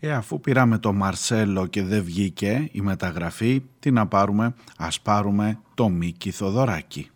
Ε, αφού πήραμε το Μαρσέλο και δεν βγήκε η μεταγραφή, τι να πάρουμε, ας πάρουμε το Μίκη Θοδωράκη.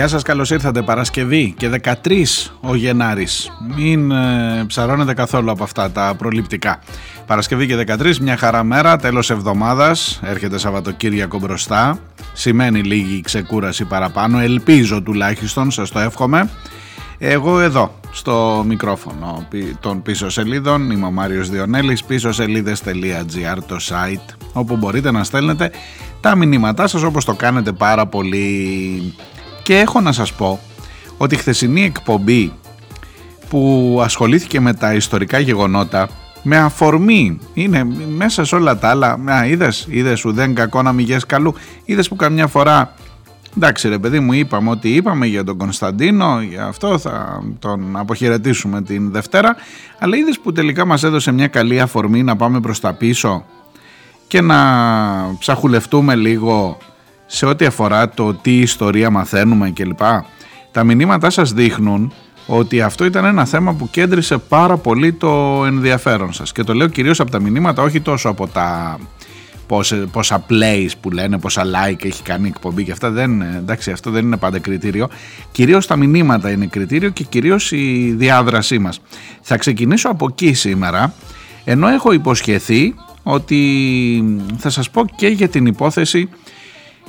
Γεια σας, καλώς ήρθατε Παρασκευή και 13 ο Γενάρης. Μην ε, ψαρώνετε καθόλου από αυτά τα προληπτικά. Παρασκευή και 13, μια χαρά μέρα, τέλος εβδομάδας, έρχεται Σαββατοκύριακο μπροστά. Σημαίνει λίγη ξεκούραση παραπάνω, ελπίζω τουλάχιστον, σας το εύχομαι. Εγώ εδώ, στο μικρόφωνο των πίσω σελίδων, είμαι ο Μάριος Διονέλης, πίσω σελίδες.gr το site, όπου μπορείτε να στέλνετε τα μηνύματά σας όπως το κάνετε πάρα πολύ και έχω να σας πω ότι η χθεσινή εκπομπή που ασχολήθηκε με τα ιστορικά γεγονότα με αφορμή είναι μέσα σε όλα τα άλλα α, είδες, είδες δεν κακό να μηγές καλού είδες που καμιά φορά εντάξει ρε παιδί μου είπαμε ότι είπαμε για τον Κωνσταντίνο για αυτό θα τον αποχαιρετήσουμε την Δευτέρα αλλά είδες που τελικά μας έδωσε μια καλή αφορμή να πάμε προς τα πίσω και να ψαχουλευτούμε λίγο σε ό,τι αφορά το τι ιστορία μαθαίνουμε κλπ. Τα μηνύματά σας δείχνουν ότι αυτό ήταν ένα θέμα που κέντρισε πάρα πολύ το ενδιαφέρον σας και το λέω κυρίως από τα μηνύματα όχι τόσο από τα πόσα plays που λένε, πόσα like έχει κάνει η εκπομπή και αυτά δεν, εντάξει, αυτό δεν είναι πάντα κριτήριο. Κυρίως τα μηνύματα είναι κριτήριο και κυρίως η διάδρασή μας. Θα ξεκινήσω από εκεί σήμερα, ενώ έχω υποσχεθεί ότι θα σας πω και για την υπόθεση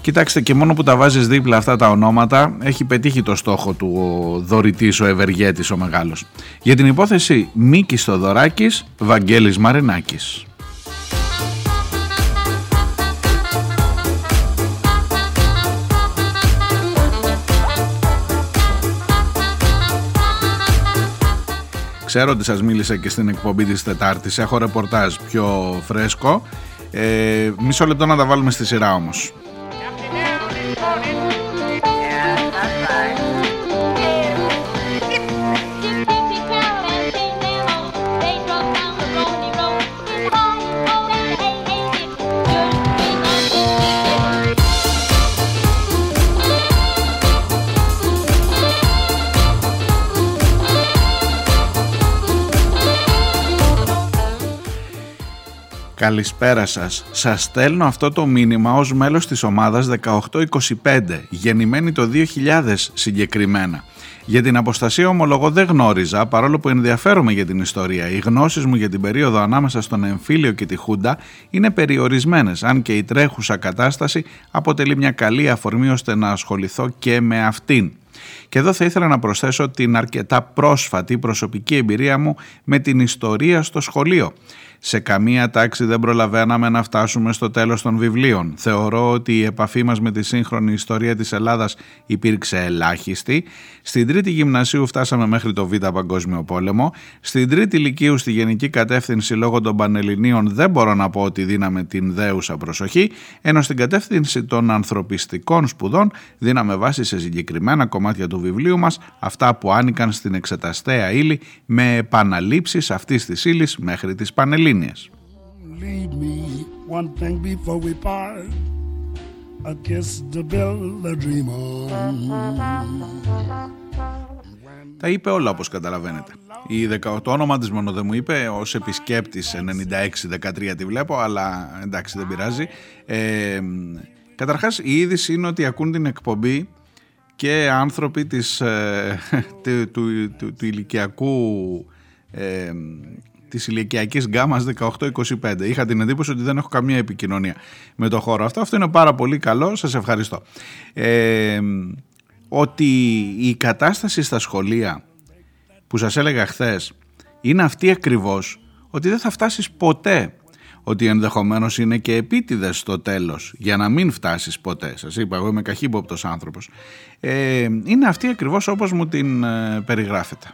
Κοιτάξτε και μόνο που τα βάζεις δίπλα αυτά τα ονόματα έχει πετύχει το στόχο του ο δωρητής, ο ευεργέτης ο μεγάλος. Για την υπόθεση Μίκης Θοδωράκης, Βαγγέλης Μαρινάκης. Ξέρω ότι σας μίλησα και στην εκπομπή της Τετάρτης, έχω ρεπορτάζ πιο φρέσκο. Ε, μισό λεπτό να τα βάλουμε στη σειρά όμως. Καλησπέρα σας. Σας στέλνω αυτό το μήνυμα ως μέλος της ομάδας 1825, γεννημένη το 2000 συγκεκριμένα. Για την αποστασία ομολογώ δεν γνώριζα, παρόλο που ενδιαφέρομαι για την ιστορία. Οι γνώσεις μου για την περίοδο ανάμεσα στον εμφύλιο και τη Χούντα είναι περιορισμένες, αν και η τρέχουσα κατάσταση αποτελεί μια καλή αφορμή ώστε να ασχοληθώ και με αυτήν. Και εδώ θα ήθελα να προσθέσω την αρκετά πρόσφατη προσωπική εμπειρία μου με την ιστορία στο σχολείο. Σε καμία τάξη δεν προλαβαίναμε να φτάσουμε στο τέλος των βιβλίων. Θεωρώ ότι η επαφή μας με τη σύγχρονη ιστορία της Ελλάδας υπήρξε ελάχιστη. Στην τρίτη γυμνασίου φτάσαμε μέχρι το Β' Παγκόσμιο Πόλεμο. Στην τρίτη ηλικίου στη γενική κατεύθυνση λόγω των Πανελληνίων δεν μπορώ να πω ότι δίναμε την δέουσα προσοχή, ενώ στην κατεύθυνση των ανθρωπιστικών σπουδών δίναμε βάση σε συγκεκριμένα κομμάτια του βιβλίου μας, αυτά που άνοικαν στην εξεταστέα ύλη με επαναλήψεις αυτής της ύλης μέχρι τις Πανελλήνιες. Τα είπε όλα όπως καταλαβαίνετε. Η 18 όνομα της μόνο δεν μου είπε, ως επισκέπτης 96-13 τη βλέπω, αλλά εντάξει δεν πειράζει. Ε, καταρχάς η είδηση είναι ότι ακούν την εκπομπή και άνθρωποι της, ε, του, του, του, του ηλικιακού ε, της ηλικιακής γκάμας 18-25. Είχα την εντύπωση ότι δεν έχω καμία επικοινωνία με το χώρο αυτό. Αυτό είναι πάρα πολύ καλό. Σας ευχαριστώ. Ε, ότι η κατάσταση στα σχολεία που σας έλεγα χθες είναι αυτή ακριβώς ότι δεν θα φτάσεις ποτέ ότι ενδεχομένως είναι και επίτηδες στο τέλος για να μην φτάσεις ποτέ. Σας είπα, εγώ είμαι καχύποπτος άνθρωπος. Ε, είναι αυτή ακριβώς όπως μου την ε, περιγράφετε.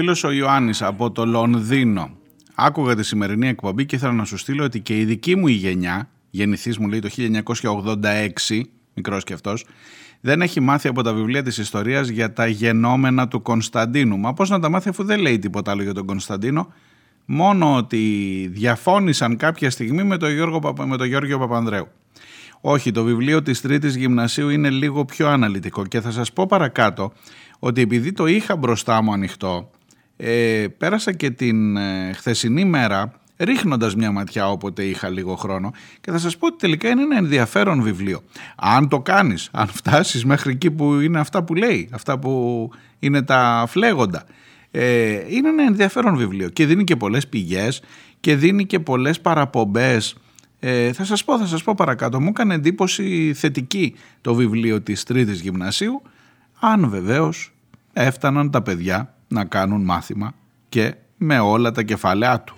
Φίλος ο Ιωάννης από το Λονδίνο. Άκουγα τη σημερινή εκπομπή και ήθελα να σου στείλω ότι και η δική μου η γενιά, γεννηθής μου λέει το 1986, μικρός και αυτός, δεν έχει μάθει από τα βιβλία της ιστορίας για τα γενόμενα του Κωνσταντίνου. Μα πώς να τα μάθει αφού δεν λέει τίποτα άλλο για τον Κωνσταντίνο, μόνο ότι διαφώνησαν κάποια στιγμή με τον Γιώργο, με τον Γιώργο Παπανδρέου. Όχι, το βιβλίο της τρίτης γυμνασίου είναι λίγο πιο αναλυτικό και θα σας πω παρακάτω ότι επειδή το είχα μπροστά μου ανοιχτό, ε, πέρασα και την ε, χθεσινή μέρα ρίχνοντας μια ματιά όποτε είχα λίγο χρόνο και θα σας πω ότι τελικά είναι ένα ενδιαφέρον βιβλίο. Αν το κάνεις, αν φτάσεις μέχρι εκεί που είναι αυτά που λέει, αυτά που είναι τα φλέγοντα, ε, είναι ένα ενδιαφέρον βιβλίο και δίνει και πολλές πηγές και δίνει και πολλές παραπομπές ε, θα σας πω, θα σας πω παρακάτω. Μου έκανε εντύπωση θετική το βιβλίο της τρίτης γυμνασίου, αν βεβαίως έφταναν τα παιδιά να κάνουν μάθημα και με όλα τα κεφάλαιά του.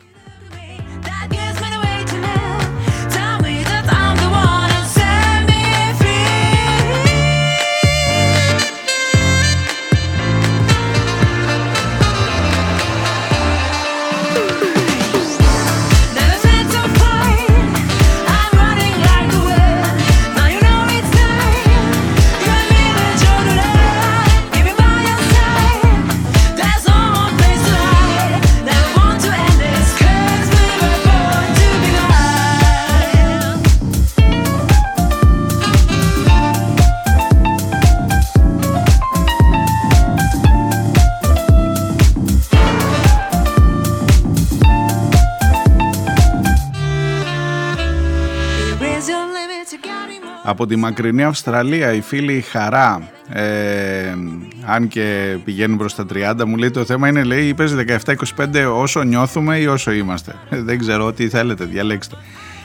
Από τη μακρινή Αυστραλία η φίλη Χαρά. Ε, αν και πηγαίνουν προς τα 30 μου λέει το θέμα είναι λέει είπες 17-25 όσο νιώθουμε ή όσο είμαστε. Δεν ξέρω τι θέλετε διαλέξτε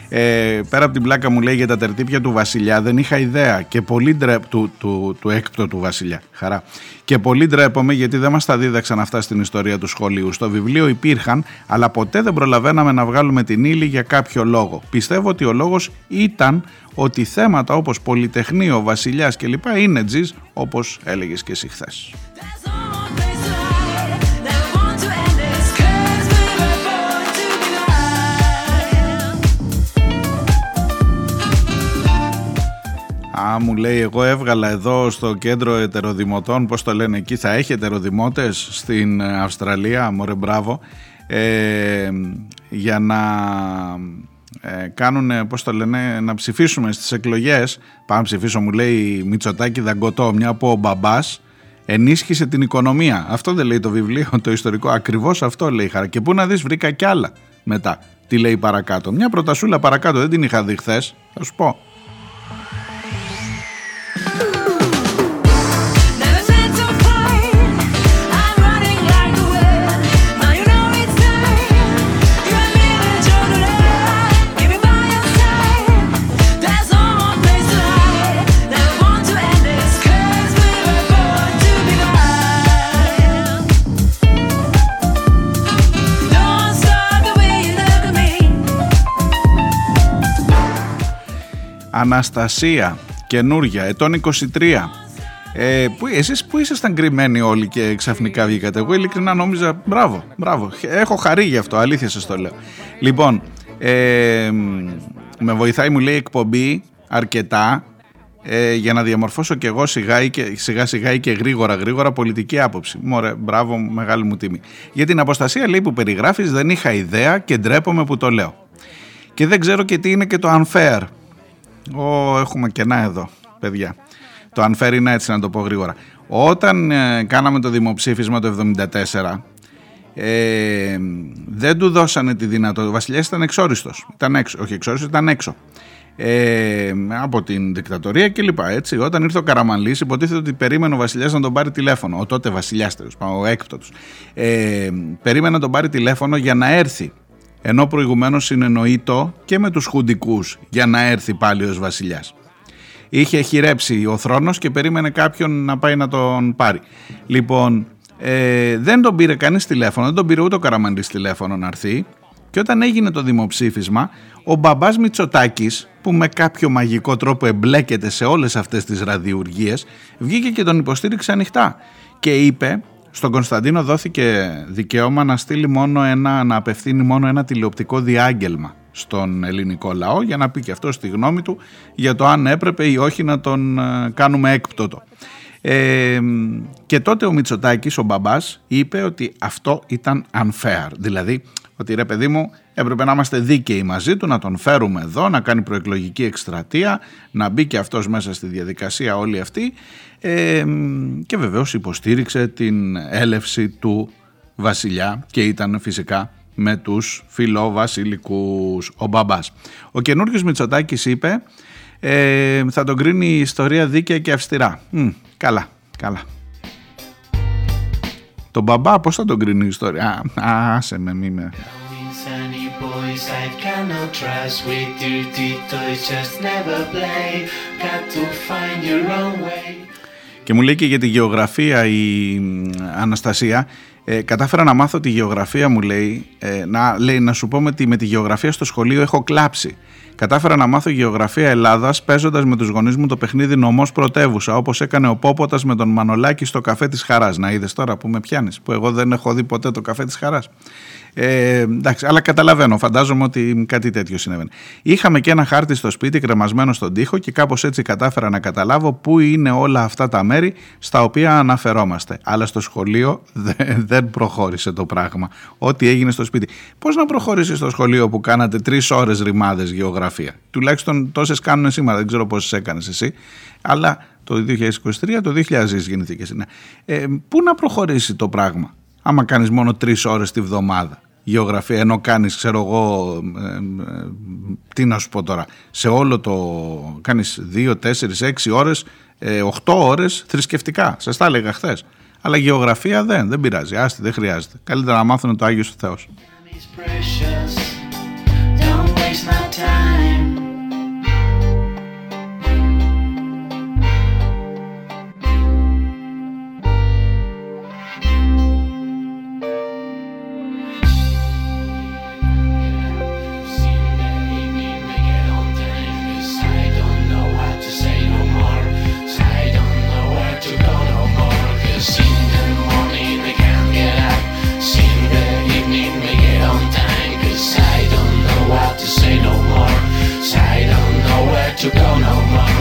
ε, πέρα από την πλάκα μου λέει για τα τερτύπια του Βασιλιά δεν είχα ιδέα. Και πολύ ντρέπ του, του, του έκπτω του Βασιλιά. Χαρά. Και πολύ ντρέπομαι γιατί δεν μας τα δίδαξαν αυτά στην ιστορία του σχολείου. Στο βιβλίο υπήρχαν αλλά ποτέ δεν προλαβαίναμε να βγάλουμε την ύλη για κάποιο λόγο. Πιστεύω ότι ο λόγος ήταν ότι θέματα όπως Πολυτεχνείο, Βασιλιάς κλπ. είναι τζις όπως έλεγες και εσύ χθες. Α, μου λέει, εγώ έβγαλα εδώ στο κέντρο ετεροδημοτών, πώς το λένε εκεί, θα έχει ετεροδημότες στην Αυστραλία, μωρέ μπράβο, ε, για να ε, κάνουν, πώς το λένε, να ψηφίσουμε στις εκλογές. Πάμε ψηφίσω, μου λέει Μητσοτάκη Δαγκωτό, μια από ο μπαμπάς ενίσχυσε την οικονομία. Αυτό δεν λέει το βιβλίο, το ιστορικό. Ακριβώς αυτό λέει χαρά. Και πού να δεις βρήκα κι άλλα μετά. Τι λέει παρακάτω. Μια προτασούλα παρακάτω, δεν την είχα δει χθες. θα σου πω. Αναστασία, καινούρια, ετών 23. Ε, που, εσείς που ήσασταν κρυμμένοι όλοι και ξαφνικά βγήκατε; Εγώ ειλικρινά νόμιζα, μπράβο, μπράβο. Έχω χαρεί γι' αυτό, αλήθεια σας το λέω. Λοιπόν, ε, με βοηθάει μου λέει εκπομπή αρκετά ε, για να διαμορφώσω και εγώ σιγά, και, σιγά σιγά και γρήγορα γρήγορα πολιτική άποψη. Μωρέ, μπράβο, μεγάλη μου τιμή. Για την αποστασία λέει που περιγράφεις δεν είχα ιδέα και ντρέπομαι που το λέω. Και δεν ξέρω και τι είναι και το unfair Ω, έχουμε κενά εδώ, παιδιά. Το unfair είναι έτσι να το πω γρήγορα. Όταν ε, κάναμε το δημοψήφισμα το 1974, ε, δεν του δώσανε τη δυνατότητα. Ο Βασιλιάς ήταν εξόριστος. Ήταν έξω. Όχι εξόριστος, ήταν έξω. Ε, από την δικτατορία κλπ. Έτσι. Όταν ήρθε ο Καραμανλή, υποτίθεται ότι περίμενε ο Βασιλιάς να τον πάρει τηλέφωνο. Ο τότε Βασιλιάς, ο έκτοτος. Ε, περίμενε να τον πάρει τηλέφωνο για να έρθει ενώ προηγουμένως συνεννοείτο και με τους χουντικούς για να έρθει πάλι ως βασιλιάς. Είχε χειρέψει ο θρόνος και περίμενε κάποιον να πάει να τον πάρει. Λοιπόν, ε, δεν τον πήρε κανείς τηλέφωνο, δεν τον πήρε ούτε ο Καραμαντής τηλέφωνο να έρθει και όταν έγινε το δημοψήφισμα, ο μπαμπάς Μητσοτάκης, που με κάποιο μαγικό τρόπο εμπλέκεται σε όλες αυτές τις ραδιουργίες, βγήκε και τον υποστήριξε ανοιχτά και είπε Στον Κωνσταντίνο δόθηκε δικαίωμα να στείλει μόνο ένα, να απευθύνει μόνο ένα τηλεοπτικό διάγγελμα στον ελληνικό λαό για να πει και αυτό στη γνώμη του για το αν έπρεπε ή όχι να τον ε, κάνουμε έκπτωτο. Ε, και τότε ο Μητσοτάκης, ο μπαμπάς, είπε ότι αυτό ήταν unfair. Δηλαδή, ότι ρε παιδί μου, έπρεπε να είμαστε δίκαιοι μαζί του, να τον φέρουμε εδώ, να κάνει προεκλογική εκστρατεία, να μπει και αυτός μέσα στη διαδικασία όλη αυτή ε, και βεβαίως υποστήριξε την έλευση του βασιλιά και ήταν φυσικά με τους φιλοβασιλικούς ο μπαμπάς. Ο καινούργιος Μητσοτάκης είπε ε, θα τον κρίνει η ιστορία δίκαια και αυστηρά. καλά, καλά. Τον μπαμπά πώς θα τον κρίνει η ιστορία; Α, άσε με, μη με. Και μου λέει και για τη γεωγραφία η Αναστασία ε, κατάφερα να μάθω τη γεωγραφία μου λέει, ε, να, λέει να σου πω ότι με τη γεωγραφία στο σχολείο έχω κλάψει. Κατάφερα να μάθω γεωγραφία Ελλάδας παίζοντας με τους γονείς μου το παιχνίδι νομός πρωτεύουσα, όπως έκανε ο Πόποτας με τον Μανολάκη στο καφέ της Χαράς. Να είδες τώρα που με πιάνεις, που εγώ δεν έχω δει ποτέ το καφέ της Χαράς. Ε, εντάξει, αλλά καταλαβαίνω, φαντάζομαι ότι κάτι τέτοιο συνέβαινε. Είχαμε και ένα χάρτη στο σπίτι κρεμασμένο στον τοίχο και κάπως έτσι κατάφερα να καταλάβω πού είναι όλα αυτά τα μέρη στα οποία αναφερόμαστε. Αλλά στο σχολείο δεν προχώρησε το πράγμα. Ό,τι έγινε στο σπίτι. Πώς να προχώρησε στο σχολείο που κάνατε τρεις ώρες ρημάδες γεωγραφία; Τουλάχιστον τόσες κάνουν σήμερα, δεν ξέρω πόσες έκανες εσύ. Αλλά το 2023, το 2000 γεννηθήκες. Ναι. Ε, πού να προχωρήσει το πράγμα, άμα κάνεις μόνο τρεις ώρες τη βδομάδα; Γεωγραφία ενώ κάνεις ξέρω εγώ ε, ε, τι να σου πω τώρα σε όλο το κάνεις 2, 4, 6 ώρες 8 ε, ώρες θρησκευτικά. Σας τα έλεγα χθες. αλλά γεωγραφία δεν, δεν πειράζει. Άστη δεν χρειάζεται. Καλύτερα να μάθουν το Άγιος Θεός Ο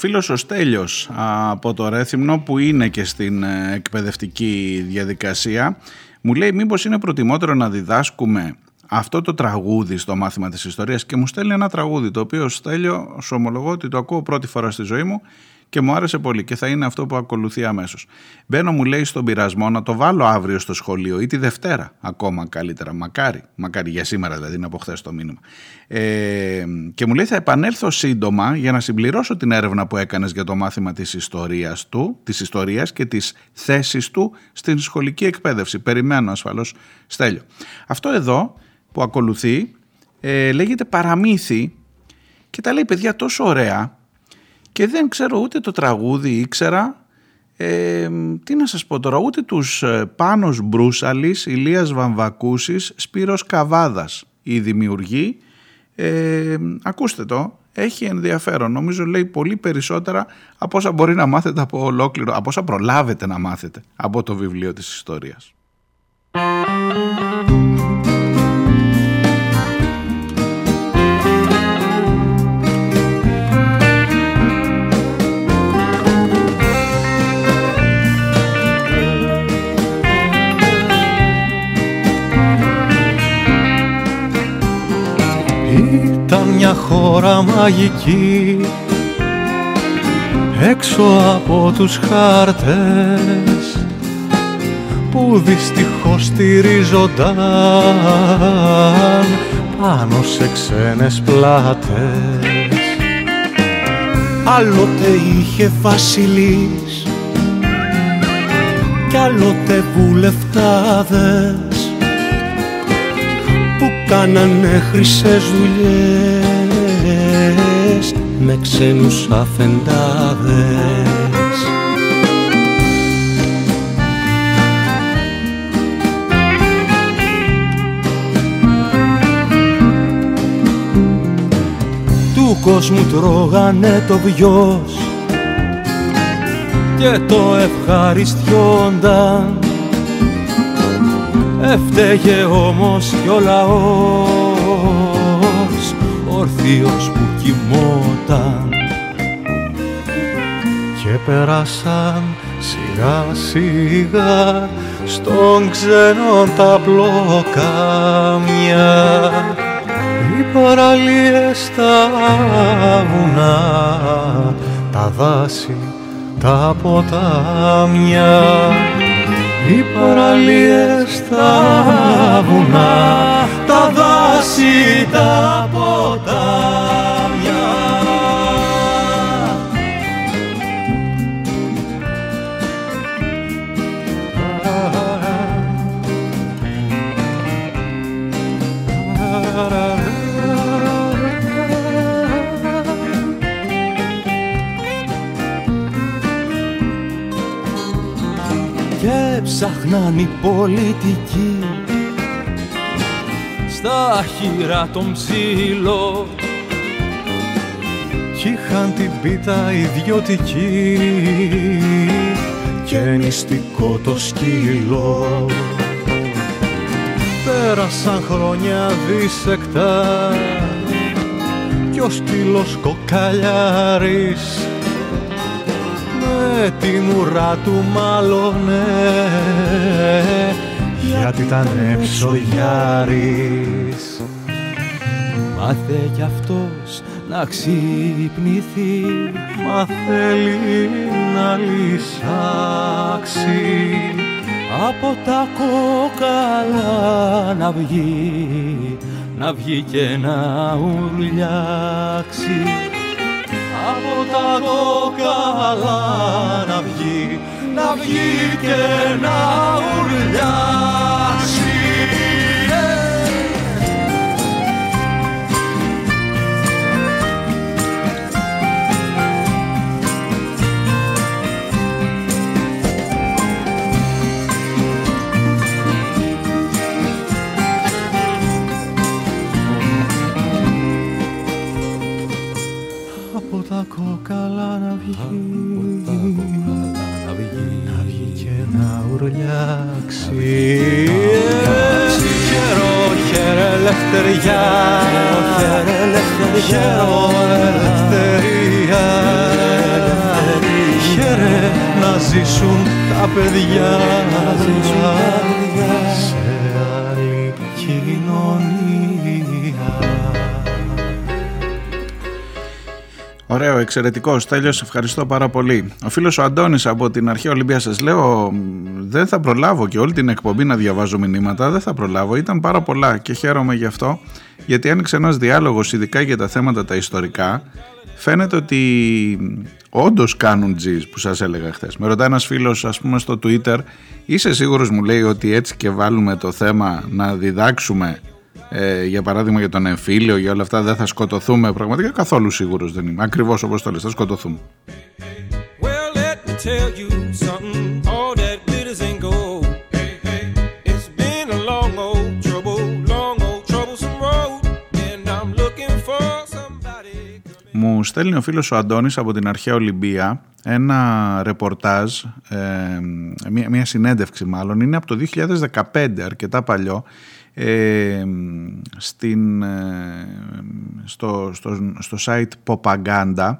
φίλος ο Στέλιος από το Ρέθυμνο που είναι και στην ε, εκπαιδευτική διαδικασία μου λέει μήπως είναι προτιμότερο να διδάσκουμε αυτό το τραγούδι στο μάθημα της ιστορίας; Και μου στέλνει ένα τραγούδι το οποίο Στέλιο σου ομολογώ ότι το ακούω πρώτη φορά στη ζωή μου και μου άρεσε πολύ και θα είναι αυτό που ακολουθεί αμέσως. Μπαίνω, μου λέει στον πειρασμό να το βάλω αύριο στο σχολείο ή τη Δευτέρα ακόμα καλύτερα. Μακάρι, μακάρι για σήμερα δηλαδή, είναι από χθες το μήνυμα. Ε, και μου λέει θα επανέλθω σύντομα για να συμπληρώσω την έρευνα που έκανες για το μάθημα της ιστορίας του, της ιστορίας και της θέσης του στην σχολική εκπαίδευση. Περιμένω ασφαλώς, Στέλιο. Αυτό εδώ που ακολουθεί ε, λέγεται παραμύθι και τα λέει παιδιά τόσο ωραία και δεν ξέρω ούτε το τραγούδι ήξερα. Ε, τι να σας πω τώρα ούτε τους ε, Πάνος Μπρούσαλης, Ηλίας Βαμβακούσης, Σπύρος Καβάδας η δημιουργή ε, ακούστε το έχει ενδιαφέρον. Νομίζω λέει πολύ περισσότερα από όσα μπορεί να μάθετε από ολόκληρο από όσα προλάβετε να μάθετε από το βιβλίο της ιστορίας Ήταν μια χώρα μαγική. Έξω από τους χάρτες που δυστυχώς στηρίζονταν πάνω σε ξένες πλάτες. Άλλοτε είχε βασιλείς κι άλλοτε λεφτάδες που κάνανε χρυσές δουλειές με ξένους αφεντάδες. Του κόσμου τρώγανε το βιός και το ευχαριστιόνταν Έφταιγε όμως κι ο λαός όρθιος που κοιμόταν. Και πέρασαν σιγά σιγά στον ξένο τα μπλοκάμια. Οι παραλίες τα βουνά τα δάση τα ποτάμια. Οι παραλίες τα βουνά τα δάση τα ποτάμια ψάχναν οι πολιτικοί. Στα χείρα των ψήλων κι είχαν την πίτα ιδιωτική και νηστικό το σκύλο. Πέρασαν χρόνια δίσεκτα κι ο στήλος κοκαλιάρης με την ουρά του μάλλονε γιατί ήταν ψωγιάρης Μάθε κι αυτός να ξυπνηθεί Μα θέλει να λυσάξει. Από τα κόκαλα να βγει Να βγει και να ουρλιάξει από τα κόκαλα να βγει, να βγει και να ουρλιάσει. Κόκαλα να βγει. Να βγει, να βγει και να ουρλιάξει. Χαίρο, χαίρε ελευθεριά Χαίρε ελευθερία. Χαίρε να ζήσουν τα παιδιά Ωραίο, εξαιρετικός. Τέλειος, ευχαριστώ πάρα πολύ. Ο φίλος ο Αντώνης από την αρχαία Ολυμπία, σας λέω, δεν θα προλάβω και όλη την εκπομπή να διαβάζω μηνύματα. Δεν θα προλάβω. Ήταν πάρα πολλά και χαίρομαι γι' αυτό, γιατί άνοιξε ένας διάλογος, ειδικά για τα θέματα τα ιστορικά. Φαίνεται ότι όντως κάνουν τζιζ που σας έλεγα χθες. Με ρωτάει ένας φίλος, ας πούμε, στο Twitter, είσαι σίγουρος, μου λέει, ότι έτσι και βάλουμε το θέμα να διδάξουμε ε, για παράδειγμα για τον εμφύλιο, για όλα αυτά δεν θα σκοτωθούμε πραγματικά. Καθόλου σίγουρος δεν είμαι. Ακριβώς όπως το λες, θα σκοτωθούμε. Μου στέλνει ο φίλος ο Αντώνης από την αρχαία Ολυμπία ένα ρεπορτάζ, ε, μια, μια συνέντευξη μάλλον, είναι από το 2015, αρκετά παλιό, ε, στην, ε, στο, στο, στο site Popaganda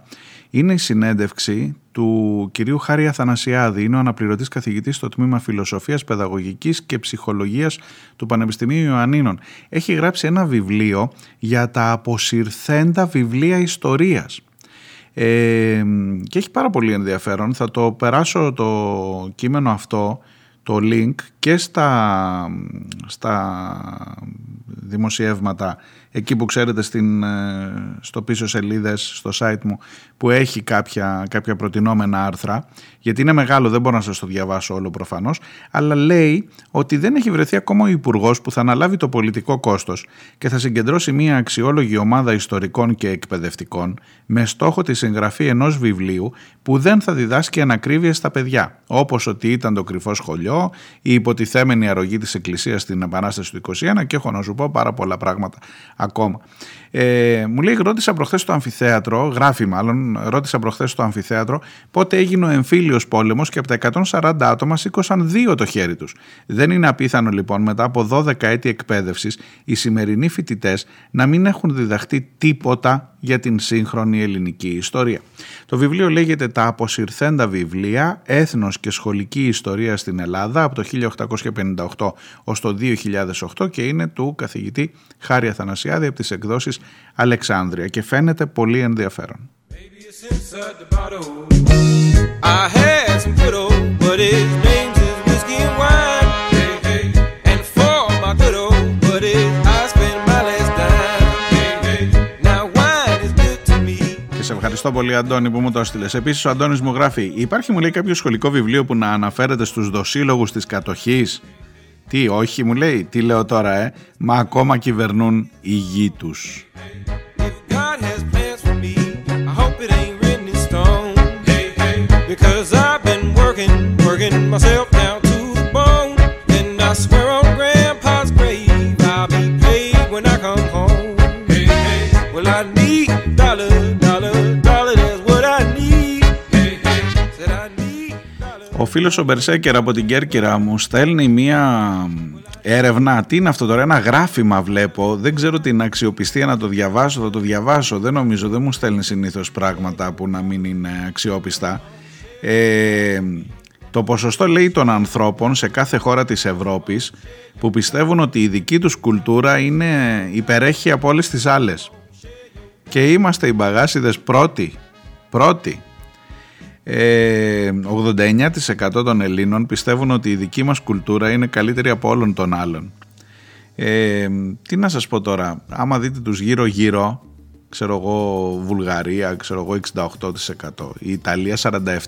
είναι η συνέντευξη του κυρίου Χάρη Αθανασιάδη. Είναι ο αναπληρωτής καθηγητής στο τμήμα Φιλοσοφίας, Παιδαγωγικής και Ψυχολογίας του Πανεπιστημίου Ιωαννίνων. Έχει γράψει ένα βιβλίο για τα αποσυρθέντα βιβλία ιστορίας. Ε, και έχει πάρα πολύ ενδιαφέρον. Θα το περάσω το κείμενο αυτό το link και στα, στα δημοσιεύματα εκεί που ξέρετε στην, στο πίσω σελίδες στο site μου που έχει κάποια, κάποια προτινόμενα άρθρα γιατί είναι μεγάλο δεν μπορώ να σας το διαβάσω όλο προφανώς αλλά λέει ότι δεν έχει βρεθεί ακόμα ο υπουργός που θα αναλάβει το πολιτικό κόστος και θα συγκεντρώσει μια αξιόλογη ομάδα ιστορικών και εκπαιδευτικών με στόχο τη συγγραφή ενός βιβλίου που δεν θα διδάσκει ανακρίβεια στα παιδιά όπως ότι ήταν το κρυφό σχολείο, η υποτιθέμενη αρρωγή της Εκκλησίας στην Επανάσταση του 21 και έχω να σου πω πάρα πολλά πράγματα ακόμα. Ε, μου λέει, ρώτησα προχθές στο αμφιθέατρο, γράφει μάλλον, ρώτησα προχθές στο αμφιθέατρο πότε έγινε ο εμφύλιος πόλεμος και από τα 140 άτομα σήκωσαν δύο το χέρι τους. Δεν είναι απίθανο λοιπόν μετά από 12 έτη εκπαίδευσης οι σημερινοί φοιτητές να μην έχουν διδαχτεί τίποτα για την σύγχρονη ελληνική ιστορία. Το βιβλίο λέγεται «Τα αποσυρθέντα βιβλία, έθνος και σχολική ιστορία στην Ελλάδα» από το 1858 ως το 2008 και είναι του καθηγητή Χάρη Αθανασιάδη από τις εκδόσεις Αλεξάνδρεια και φαίνεται πολύ ενδιαφέρον. Σε ευχαριστώ πολύ Αντώνη που μου το έστειλες. Επίσης, ο Αντώνης μου γράφει: Υπάρχει, μου λέει, κάποιο σχολικό βιβλίο που να αναφέρεται στους δοσύλλογους της κατοχής; Τι, όχι, μου λέει, τι λέω τώρα, ε; Μα ακόμα κυβερνούν οι γη του. Ο φίλος ο Μπερσέκερ από την Κέρκυρα μου στέλνει μία έρευνα. Τι είναι αυτό τώρα, ένα γράφημα βλέπω. Δεν ξέρω την αξιοπιστία να το διαβάσω, θα το διαβάσω. Δεν νομίζω, δεν μου στέλνει συνήθως πράγματα που να μην είναι αξιόπιστα. Ε, το ποσοστό λέει των ανθρώπων σε κάθε χώρα της Ευρώπης που πιστεύουν ότι η δική τους κουλτούρα είναι υπερέχει από όλες τις άλλες. Και είμαστε οι μπαγάσιδες πρώτοι. Πρώτοι. 89% ε, των Ελλήνων πιστεύουν ότι η δική μας κουλτούρα είναι καλύτερη από όλων των άλλων. Ε, τι να σας πω τώρα, άμα δείτε τους γύρω γύρω, ξέρω εγώ Βουλγαρία, ξέρω εγώ 68%, η Ιταλία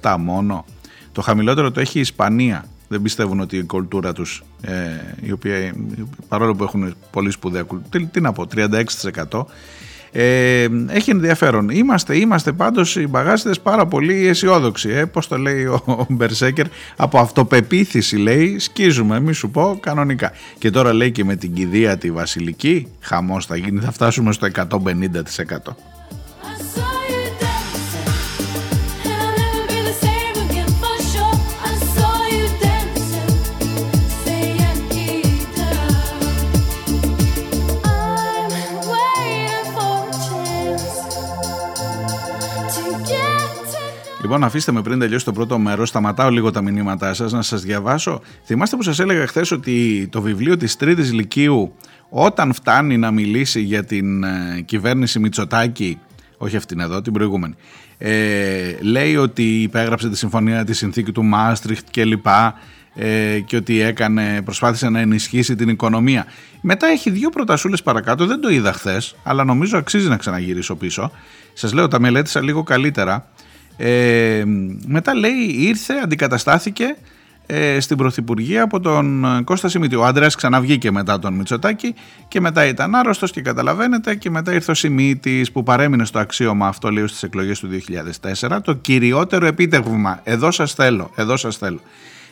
47% μόνο, το χαμηλότερο το έχει η Ισπανία. Δεν πιστεύουν ότι η κουλτούρα τους, ε, η οποία, παρόλο που έχουν πολύ σπουδαία κουλτούρα, τι, τι να πω, 36%, ε, έχει ενδιαφέρον. Είμαστε, είμαστε πάντως οι μπαγάσιδες πάρα πολύ αισιόδοξοι. Ε, πώς το λέει ο, ο Μπερσέκερ, από αυτοπεποίθηση λέει σκίζουμε, μη σου πω κανονικά. Και τώρα λέει και με την κηδεία τη βασιλική, χαμός θα γίνει, θα φτάσουμε στο 150%. Λοιπόν, αφήστε με πριν τελειώσει το πρώτο μέρος. Σταματάω λίγο τα μηνύματά σας να σας διαβάσω. Θυμάστε που σας έλεγα χθες ότι το βιβλίο της Τρίτης Λυκείου, όταν φτάνει να μιλήσει για την ε, κυβέρνηση Μητσοτάκη, όχι αυτήν εδώ, την προηγούμενη, ε, λέει ότι υπέγραψε τη συμφωνία, της συνθήκη του Μάστριχτ κλπ. Ε, και ότι έκανε, προσπάθησε να ενισχύσει την οικονομία. Μετά έχει δύο προτασούλες παρακάτω, δεν το είδα χθες, αλλά νομίζω αξίζει να ξαναγυρίσω πίσω. Σας λέω, τα μελέτησα λίγο καλύτερα. Ε, μετά λέει ήρθε, αντικαταστάθηκε ε, στην Πρωθυπουργία από τον ε, Κώστα Σιμίτη. Ο άντρας ξαναβγήκε μετά τον Μητσοτάκη και μετά ήταν άρρωστος και καταλαβαίνετε και μετά ήρθε ο Σιμίτης που παρέμεινε στο αξίωμα αυτό λέει στις εκλογές του 2004. Το κυριότερο επίτευγμα, εδώ σας θέλω, εδώ σας θέλω,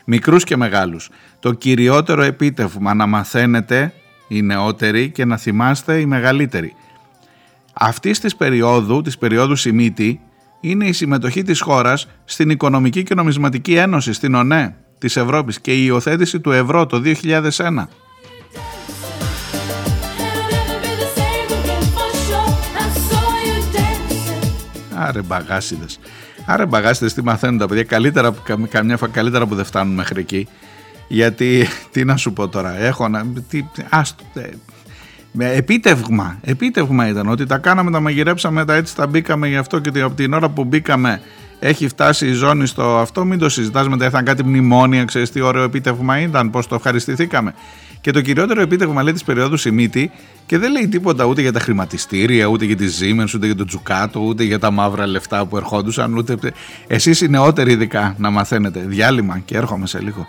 μικρούς και μεγάλους, το κυριότερο επίτευγμα να μαθαίνετε οι νεότεροι και να θυμάστε οι μεγαλύτεροι. Αυτή της περίοδου, της περίοδου Σιμίτη, είναι η συμμετοχή της χώρας στην Οικονομική και Νομισματική Ένωση, στην ΟΝΕ της Ευρώπης και η υιοθέτηση του ευρώ το 2001. Άρε μπαγάσιδες. Άρε μπαγάσιδες τι μαθαίνουν τα παιδιά. Καλύτερα, καμιά φορά καλύτερα που δεν φτάνουν μέχρι εκεί. Γιατί, τι να σου πω τώρα, έχω να... Τι, άστο, επίτευγμα, επίτευγμα ήταν ότι τα κάναμε, τα μαγειρέψαμε, τα έτσι τα μπήκαμε γι' αυτό και από την ώρα που μπήκαμε έχει φτάσει η ζώνη στο αυτό, μην το συζητάς μετά, ήρθαν κάτι μνημόνια, ξέρεις τι ωραίο επίτευγμα ήταν, πώς το ευχαριστηθήκαμε. Και το κυριότερο επίτευγμα λέει της περίοδου Σιμίτη και δεν λέει τίποτα ούτε για τα χρηματιστήρια, ούτε για τη Siemens, ούτε για το Τζουκάτο, ούτε για τα μαύρα λεφτά που ερχόντουσαν. Ούτε... Εσείς οι νεότεροι ειδικά να μαθαίνετε. Διάλειμμα και έρχομαι σε λίγο.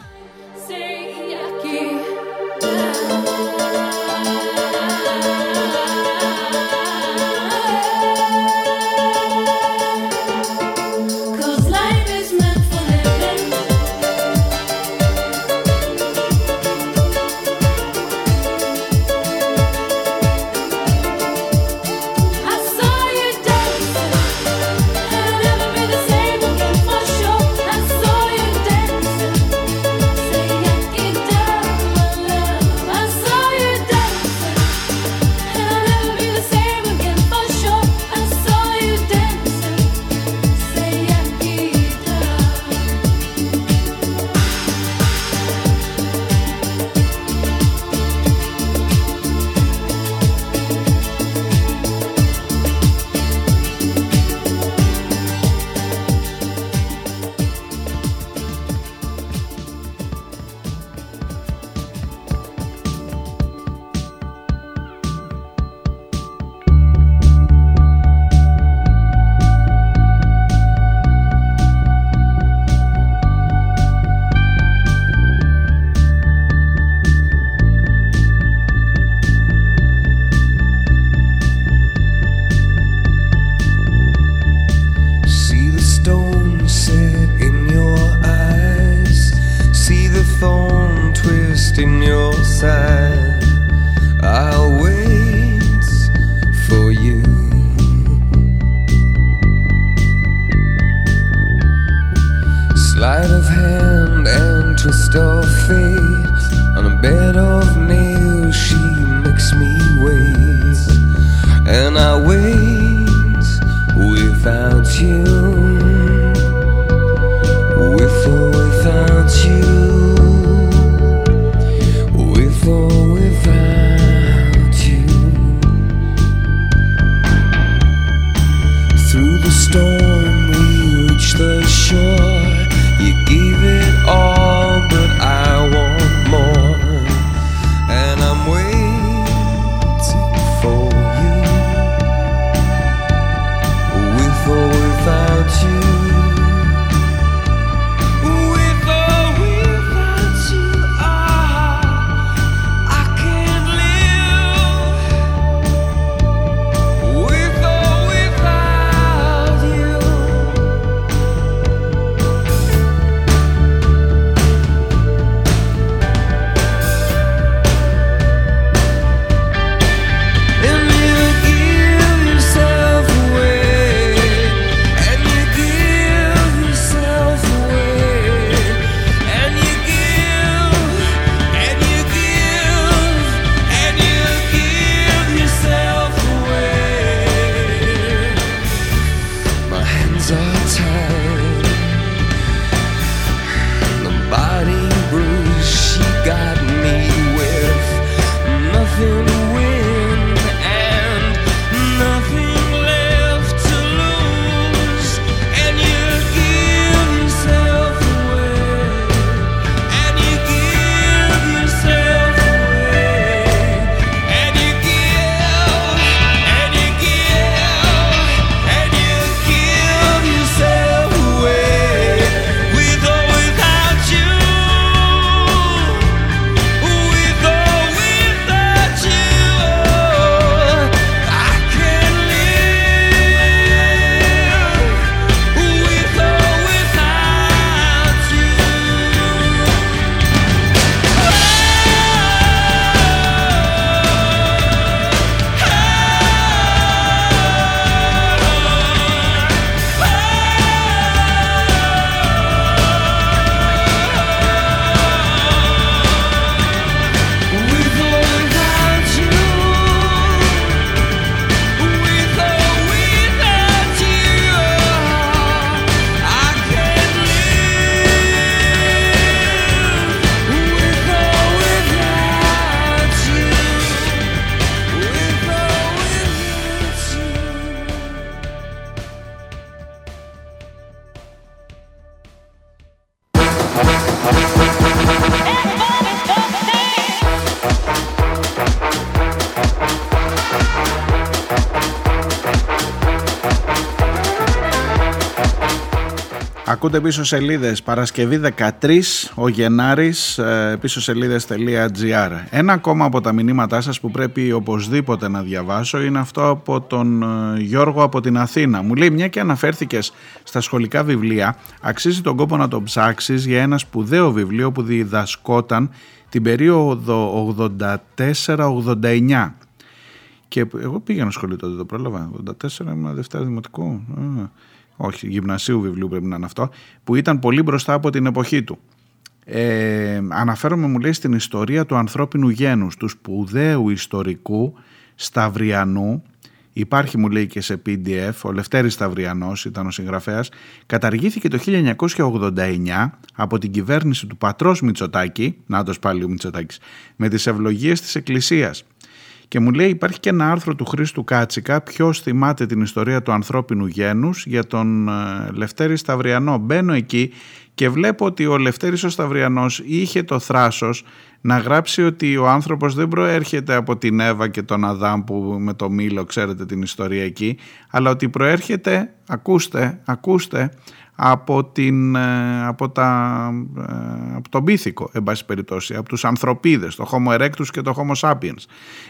Ακούτε πίσω σελίδες Παρασκευή 13 ο Γενάρης ε, πίσω σελίδες.gr Ένα ακόμα από τα μηνύματά σας που πρέπει οπωσδήποτε να διαβάσω είναι αυτό από τον ε, Γιώργο από την Αθήνα. Μου λέει μια και αναφέρθηκες στα σχολικά βιβλία αξίζει τον κόπο να το ψάξεις για ένα σπουδαίο βιβλίο που διδασκόταν την περίοδο 84-89 και εγώ πήγαινα σχολείο τότε, το πρόλαβα. 84 ήμουν Δευτέρα Δημοτικού όχι γυμνασίου βιβλίου πρέπει να είναι αυτό, που ήταν πολύ μπροστά από την εποχή του. Ε, αναφέρομαι μου λέει στην ιστορία του ανθρώπινου γένους, του σπουδαίου ιστορικού Σταυριανού, υπάρχει μου λέει και σε PDF, ο Λευτέρης Σταυριανός ήταν ο συγγραφέας, καταργήθηκε το 1989 από την κυβέρνηση του πατρός Μητσοτάκη, νάτος πάλι ο Μητσοτάκης, με τις ευλογίες της Εκκλησίας και μου λέει υπάρχει και ένα άρθρο του Χρήστου Κάτσικα ποιος θυμάται την ιστορία του ανθρώπινου γένους για τον ε, Λευτέρη Σταυριανό. Μπαίνω εκεί και βλέπω ότι ο Λευτέρης ο Σταυριανός είχε το θράσος να γράψει ότι ο άνθρωπος δεν προέρχεται από την Εύα και τον Αδάμ που με το Μήλο ξέρετε την ιστορία εκεί αλλά ότι προέρχεται, ακούστε, ακούστε από, την, ε, από, τα, ε, από τον πίθηκο, εν πάση περιπτώσει, από τους ανθρωπίδες, το Homo erectus και το Homo sapiens.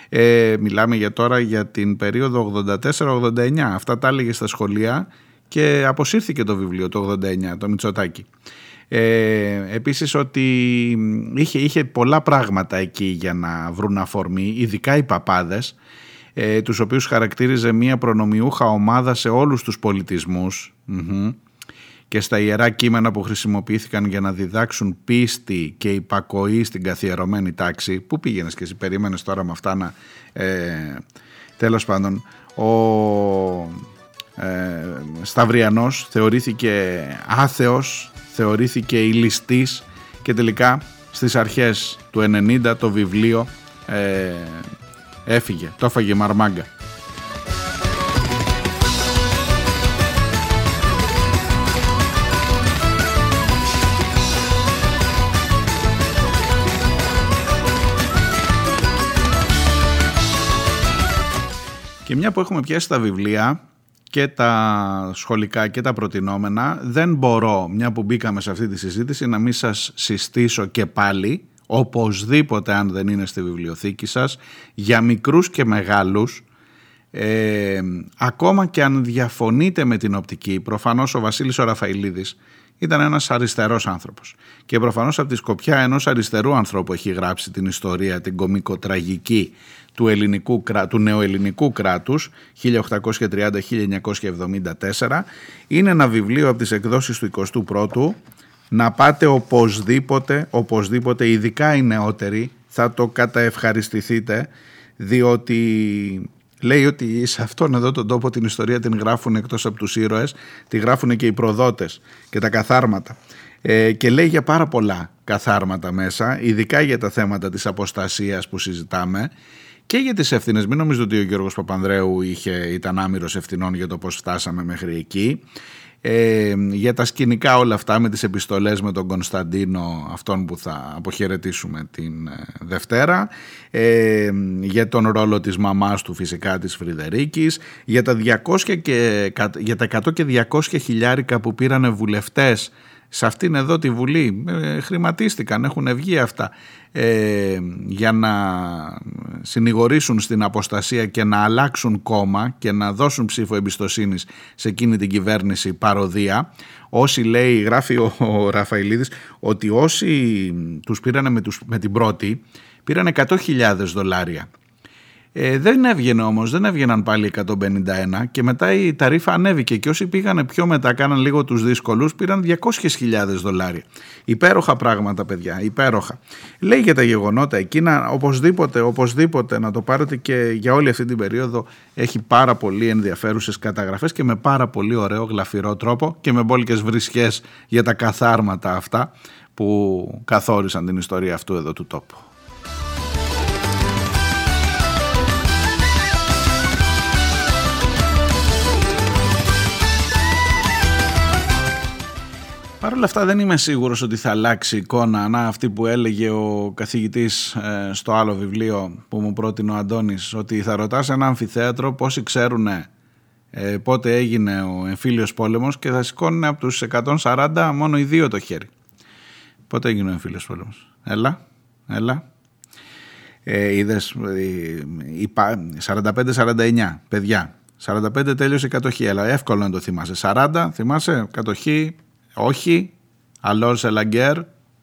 Ε, μιλάμε για τώρα για την περίοδο 84-89. Αυτά τα έλεγε στα σχολεία και αποσύρθηκε το βιβλίο το 89, το Μητσοτάκι. Ε, επίσης ότι είχε, είχε πολλά πράγματα εκεί για να βρουν αφορμή, ειδικά οι παπάδες, ε, τους οποίους χαρακτήριζε μια προνομιούχα ομάδα σε όλους τους πολιτισμους και στα ιερά κείμενα που χρησιμοποιήθηκαν για να διδάξουν πίστη και υπακοή στην καθιερωμένη τάξη. Πού πήγαινες και εσύ περίμενες τώρα με αυτά να... Ε, τέλος πάντων, ο ε, Σταυριανός θεωρήθηκε άθεος, θεωρήθηκε ηλιστής και τελικά στις αρχές του 90 το βιβλίο ε, έφυγε, το έφαγε μαρμάγκα. Και μια που έχουμε πιάσει τα βιβλία και τα σχολικά και τα προτινόμενα, δεν μπορώ, μια που μπήκαμε σε αυτή τη συζήτηση, να μην σας συστήσω και πάλι, οπωσδήποτε αν δεν είναι στη βιβλιοθήκη σας, για μικρούς και μεγάλους, ε, ακόμα και αν διαφωνείτε με την οπτική, προφανώς ο Βασίλης ο Ραφαηλίδης ήταν ένας αριστερός άνθρωπος. Και προφανώς από τη σκοπιά ενός αριστερού ανθρώπου έχει γράψει την ιστορία, την κομικοτραγική του, ελληνικού, του νεοελληνικού κράτους 1830-1974 είναι ένα βιβλίο από τις εκδόσεις του 21ου να πάτε οπωσδήποτε, οπωσδήποτε ειδικά οι νεότεροι θα το καταευχαριστηθείτε διότι λέει ότι σε αυτόν εδώ τον τόπο την ιστορία την γράφουν εκτός από τους ήρωες τη γράφουν και οι προδότες και τα καθάρματα. Ε, και λέει για πάρα πολλά καθάρματα μέσα ειδικά για τα θέματα της αποστασίας που συζητάμε και για τις ευθύνες. Μην νομίζω ότι ο Γιώργος Παπανδρέου είχε, ήταν άμυρος ευθυνών για το πώς φτάσαμε μέχρι εκεί. Ε, για τα σκηνικά όλα αυτά με τις επιστολές με τον Κωνσταντίνο αυτόν που θα αποχαιρετήσουμε την ε, Δευτέρα ε, για τον ρόλο της μαμάς του φυσικά της Φρυδερίκης για τα, 200 και, για τα 100 και 200 χιλιάρικα που πήρανε βουλευτές σε αυτήν εδώ τη Βουλή ε, χρηματίστηκαν, έχουν βγει αυτά ε, για να συνηγορήσουν στην αποστασία και να αλλάξουν κόμμα και να δώσουν ψήφο εμπιστοσύνης σε εκείνη την κυβέρνηση παροδία. Όσοι λέει, γράφει ο, ο Ραφαηλίδης, ότι όσοι τους πήρανε με, τους, με την πρώτη πήραν 100.000 δολάρια ε, δεν έβγαινε όμως, δεν έβγαιναν πάλι 151 και μετά η ταρήφα ανέβηκε και όσοι πήγαν πιο μετά, κάναν λίγο τους δύσκολους, πήραν 200.000 δολάρια. Υπέροχα πράγματα παιδιά, υπέροχα. Λέει για τα γεγονότα εκείνα, οπωσδήποτε, οπωσδήποτε να το πάρετε και για όλη αυτή την περίοδο έχει πάρα πολύ ενδιαφέρουσες καταγραφές και με πάρα πολύ ωραίο γλαφυρό τρόπο και με μπόλικες βρισχές για τα καθάρματα αυτά που καθόρισαν την ιστορία αυτού εδώ του τόπου. Παρ' όλα αυτά δεν είμαι σίγουρος ότι θα αλλάξει η εικόνα. Να αυτή που έλεγε ο καθηγητής ε, στο άλλο βιβλίο που μου πρότεινε ο Αντώνης ότι θα ρωτάς ένα αμφιθέατρο πόσοι ξέρουν ε, πότε έγινε ο εμφύλιος πόλεμος και θα σηκώνουν από τους 140 μόνο οι δύο το χέρι. Πότε έγινε ο εμφύλιος πόλεμος. Έλα, έλα. Ε, είδες, 45-49, παιδιά. 45 τέλειωσε η κατοχή, αλλά εύκολο να το θυμάσαι. 40, θυμάσαι, κατοχή, όχι, αλόρ σε λαγκέρ,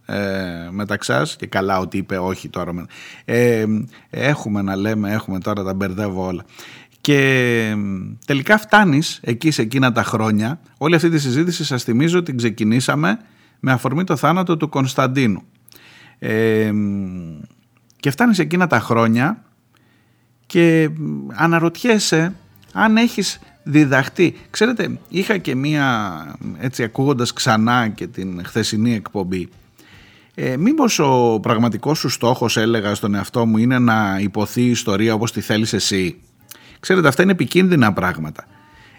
ε, μεταξάς και καλά ότι είπε όχι τώρα. Ε, έχουμε να λέμε, έχουμε τώρα, τα μπερδεύω όλα. Και τελικά φτάνεις εκεί σε εκείνα τα χρόνια. Όλη αυτή τη συζήτηση σας θυμίζω την ξεκινήσαμε με αφορμή το θάνατο του Κωνσταντίνου. Ε, και φτάνεις εκείνα τα χρόνια και αναρωτιέσαι αν έχεις διδαχτεί. Ξέρετε, είχα και μία, έτσι ακούγοντας ξανά και την χθεσινή εκπομπή, ε, μήπως ο πραγματικός σου στόχος έλεγα στον εαυτό μου είναι να υποθεί η ιστορία όπως τη θέλεις εσύ; Ξέρετε αυτά είναι επικίνδυνα πράγματα.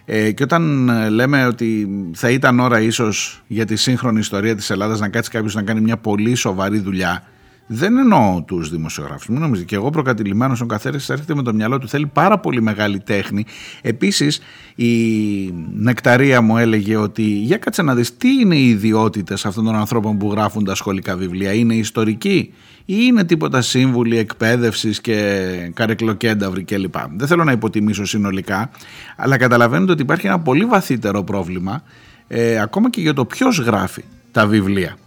Ε, και όταν ε, λέμε ότι θα ήταν ώρα ίσως για τη σύγχρονη ιστορία της Ελλάδας να κάτσει κάποιος να κάνει μια πολύ σοβαρή δουλειά δεν εννοώ τους δημοσιογράφους. Μην νομίζετε. Και εγώ προκατηλημένος ο καθένα έρχεται με το μυαλό του. Θέλει πάρα πολύ μεγάλη τέχνη. Επίσης, η νεκταρία μου έλεγε ότι για κάτσε να δεις τι είναι οι ιδιότητες αυτών των ανθρώπων που γράφουν τα σχολικά βιβλία; Είναι ιστορικοί ή είναι τίποτα σύμβουλοι εκπαίδευσης και καρεκλοκένταυροι κλπ; Δεν θέλω να υποτιμήσω συνολικά, αλλά καταλαβαίνετε ότι υπάρχει ένα πολύ βαθύτερο πρόβλημα ε, ακόμα και για το ποιος γράφει τα βιβλία.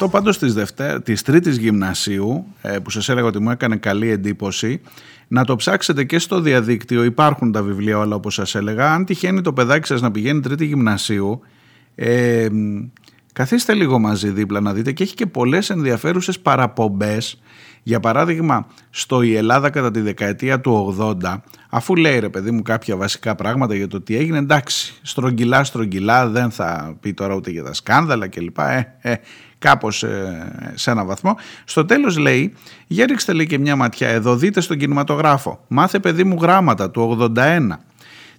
Αυτό πάντως της, Δευτέ, της τρίτης γυμνασίου ε, που σας έλεγα ότι μου έκανε καλή εντύπωση να το ψάξετε και στο διαδίκτυο. Υπάρχουν τα βιβλία όλα όπως σας έλεγα. Αν τυχαίνει το παιδάκι σας να πηγαίνει τρίτη γυμνασίου ε, καθίστε λίγο μαζί δίπλα να δείτε. Και έχει και πολλές ενδιαφέρουσες παραπομπές για παράδειγμα, στο «Η Ελλάδα κατά τη δεκαετία του 80», αφού λέει ρε παιδί μου κάποια βασικά πράγματα για το τι έγινε, εντάξει, στρογγυλά στρογγυλά, δεν θα πει τώρα ούτε για τα σκάνδαλα κλπ. Ε, ε, κάπως ε, σε ένα βαθμό. Στο τέλος λέει, για ρίξτε λέει και μια ματιά εδώ, δείτε στον κινηματογράφο. Μάθε παιδί μου γράμματα του 81.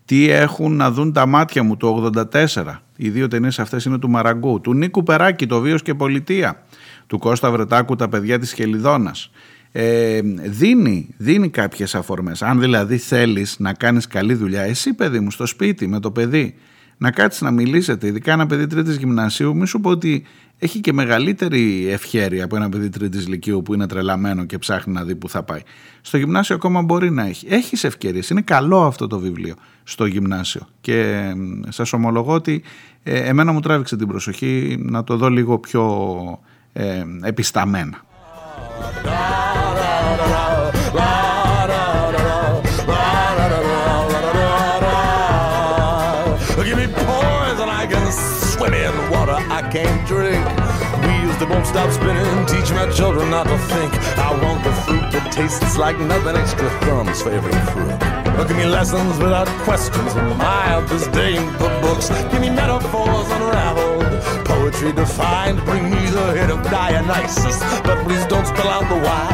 Τι έχουν να δουν τα μάτια μου του 84. Οι δύο ταινίες αυτές είναι του Μαραγκού. Του Νίκου Περάκη, το Βίος και Πολιτεία. Του Κώστα Βρετάκου, τα παιδιά της Χελιδόνας. Ε, δίνει, δίνει κάποιες αφορμές. Αν δηλαδή θέλεις να κάνεις καλή δουλειά, εσύ παιδί μου στο σπίτι με το παιδί, να κάτσεις να μιλήσετε, ειδικά ένα παιδί τρίτης γυμνασίου, μη σου πω ότι έχει και μεγαλύτερη ευχέρεια από ένα παιδί τρίτης λυκείου που είναι τρελαμένο και ψάχνει να δει που θα πάει. Στο γυμνάσιο ακόμα μπορεί να έχει. Έχεις ευκαιρίες. Είναι καλό αυτό το βιβλίο στο γυμνάσιο. Και σας ομολογώ ότι ε, εμένα μου τράβηξε την προσοχή να το δω λίγο πιο ε, επισταμένα. won't stop spinning. Teach my children not to think. I want the fruit that tastes like nothing extra thumbs for every fruit. Give me lessons without questions. My disdain for books. Give me metaphors unraveled. Poetry defined. Bring me the head of Dionysus. But please don't spell out the why.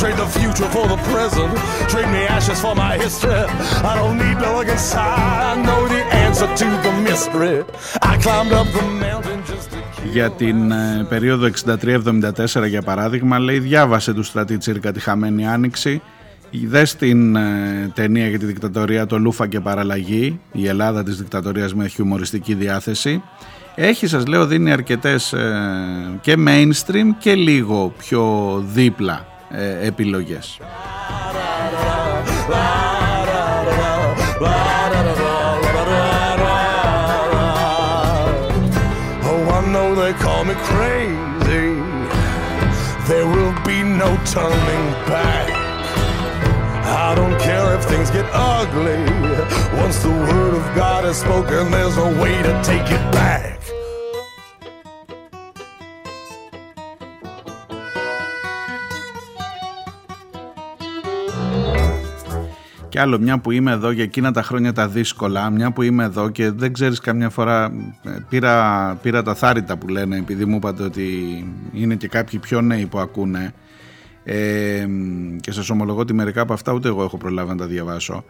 Trade the future for the present. Trade me ashes for my history. I don't need no against I know the answer to the mystery. I climbed up the mountain just to για την ε, περίοδο 63-74 για παράδειγμα λέει διάβασε του στρατή Τσίρκα τη χαμένη άνοιξη Δες την ε, ταινία για τη δικτατορία το Λούφα και Παραλλαγή η Ελλάδα της δικτατορίας με χιουμοριστική διάθεση έχει σας λέω δίνει αρκετές ε, και mainstream και λίγο πιο δίπλα ε, επιλογές crazy. There will be no turning back. I don't care if things get ugly. Once the word of God is spoken, there's a way to take it back. Και άλλο μια που είμαι εδώ για εκείνα τα χρόνια τα δύσκολα, μια που είμαι εδώ και δεν ξέρεις καμιά φορά ε, πήρα, πήρα τα θάρρυτα που λένε επειδή μου είπατε ότι είναι και κάποιοι πιο νέοι που ακούνε ε, και σας ομολογώ ότι μερικά από αυτά ούτε εγώ έχω προλάβει να τα διαβάσω.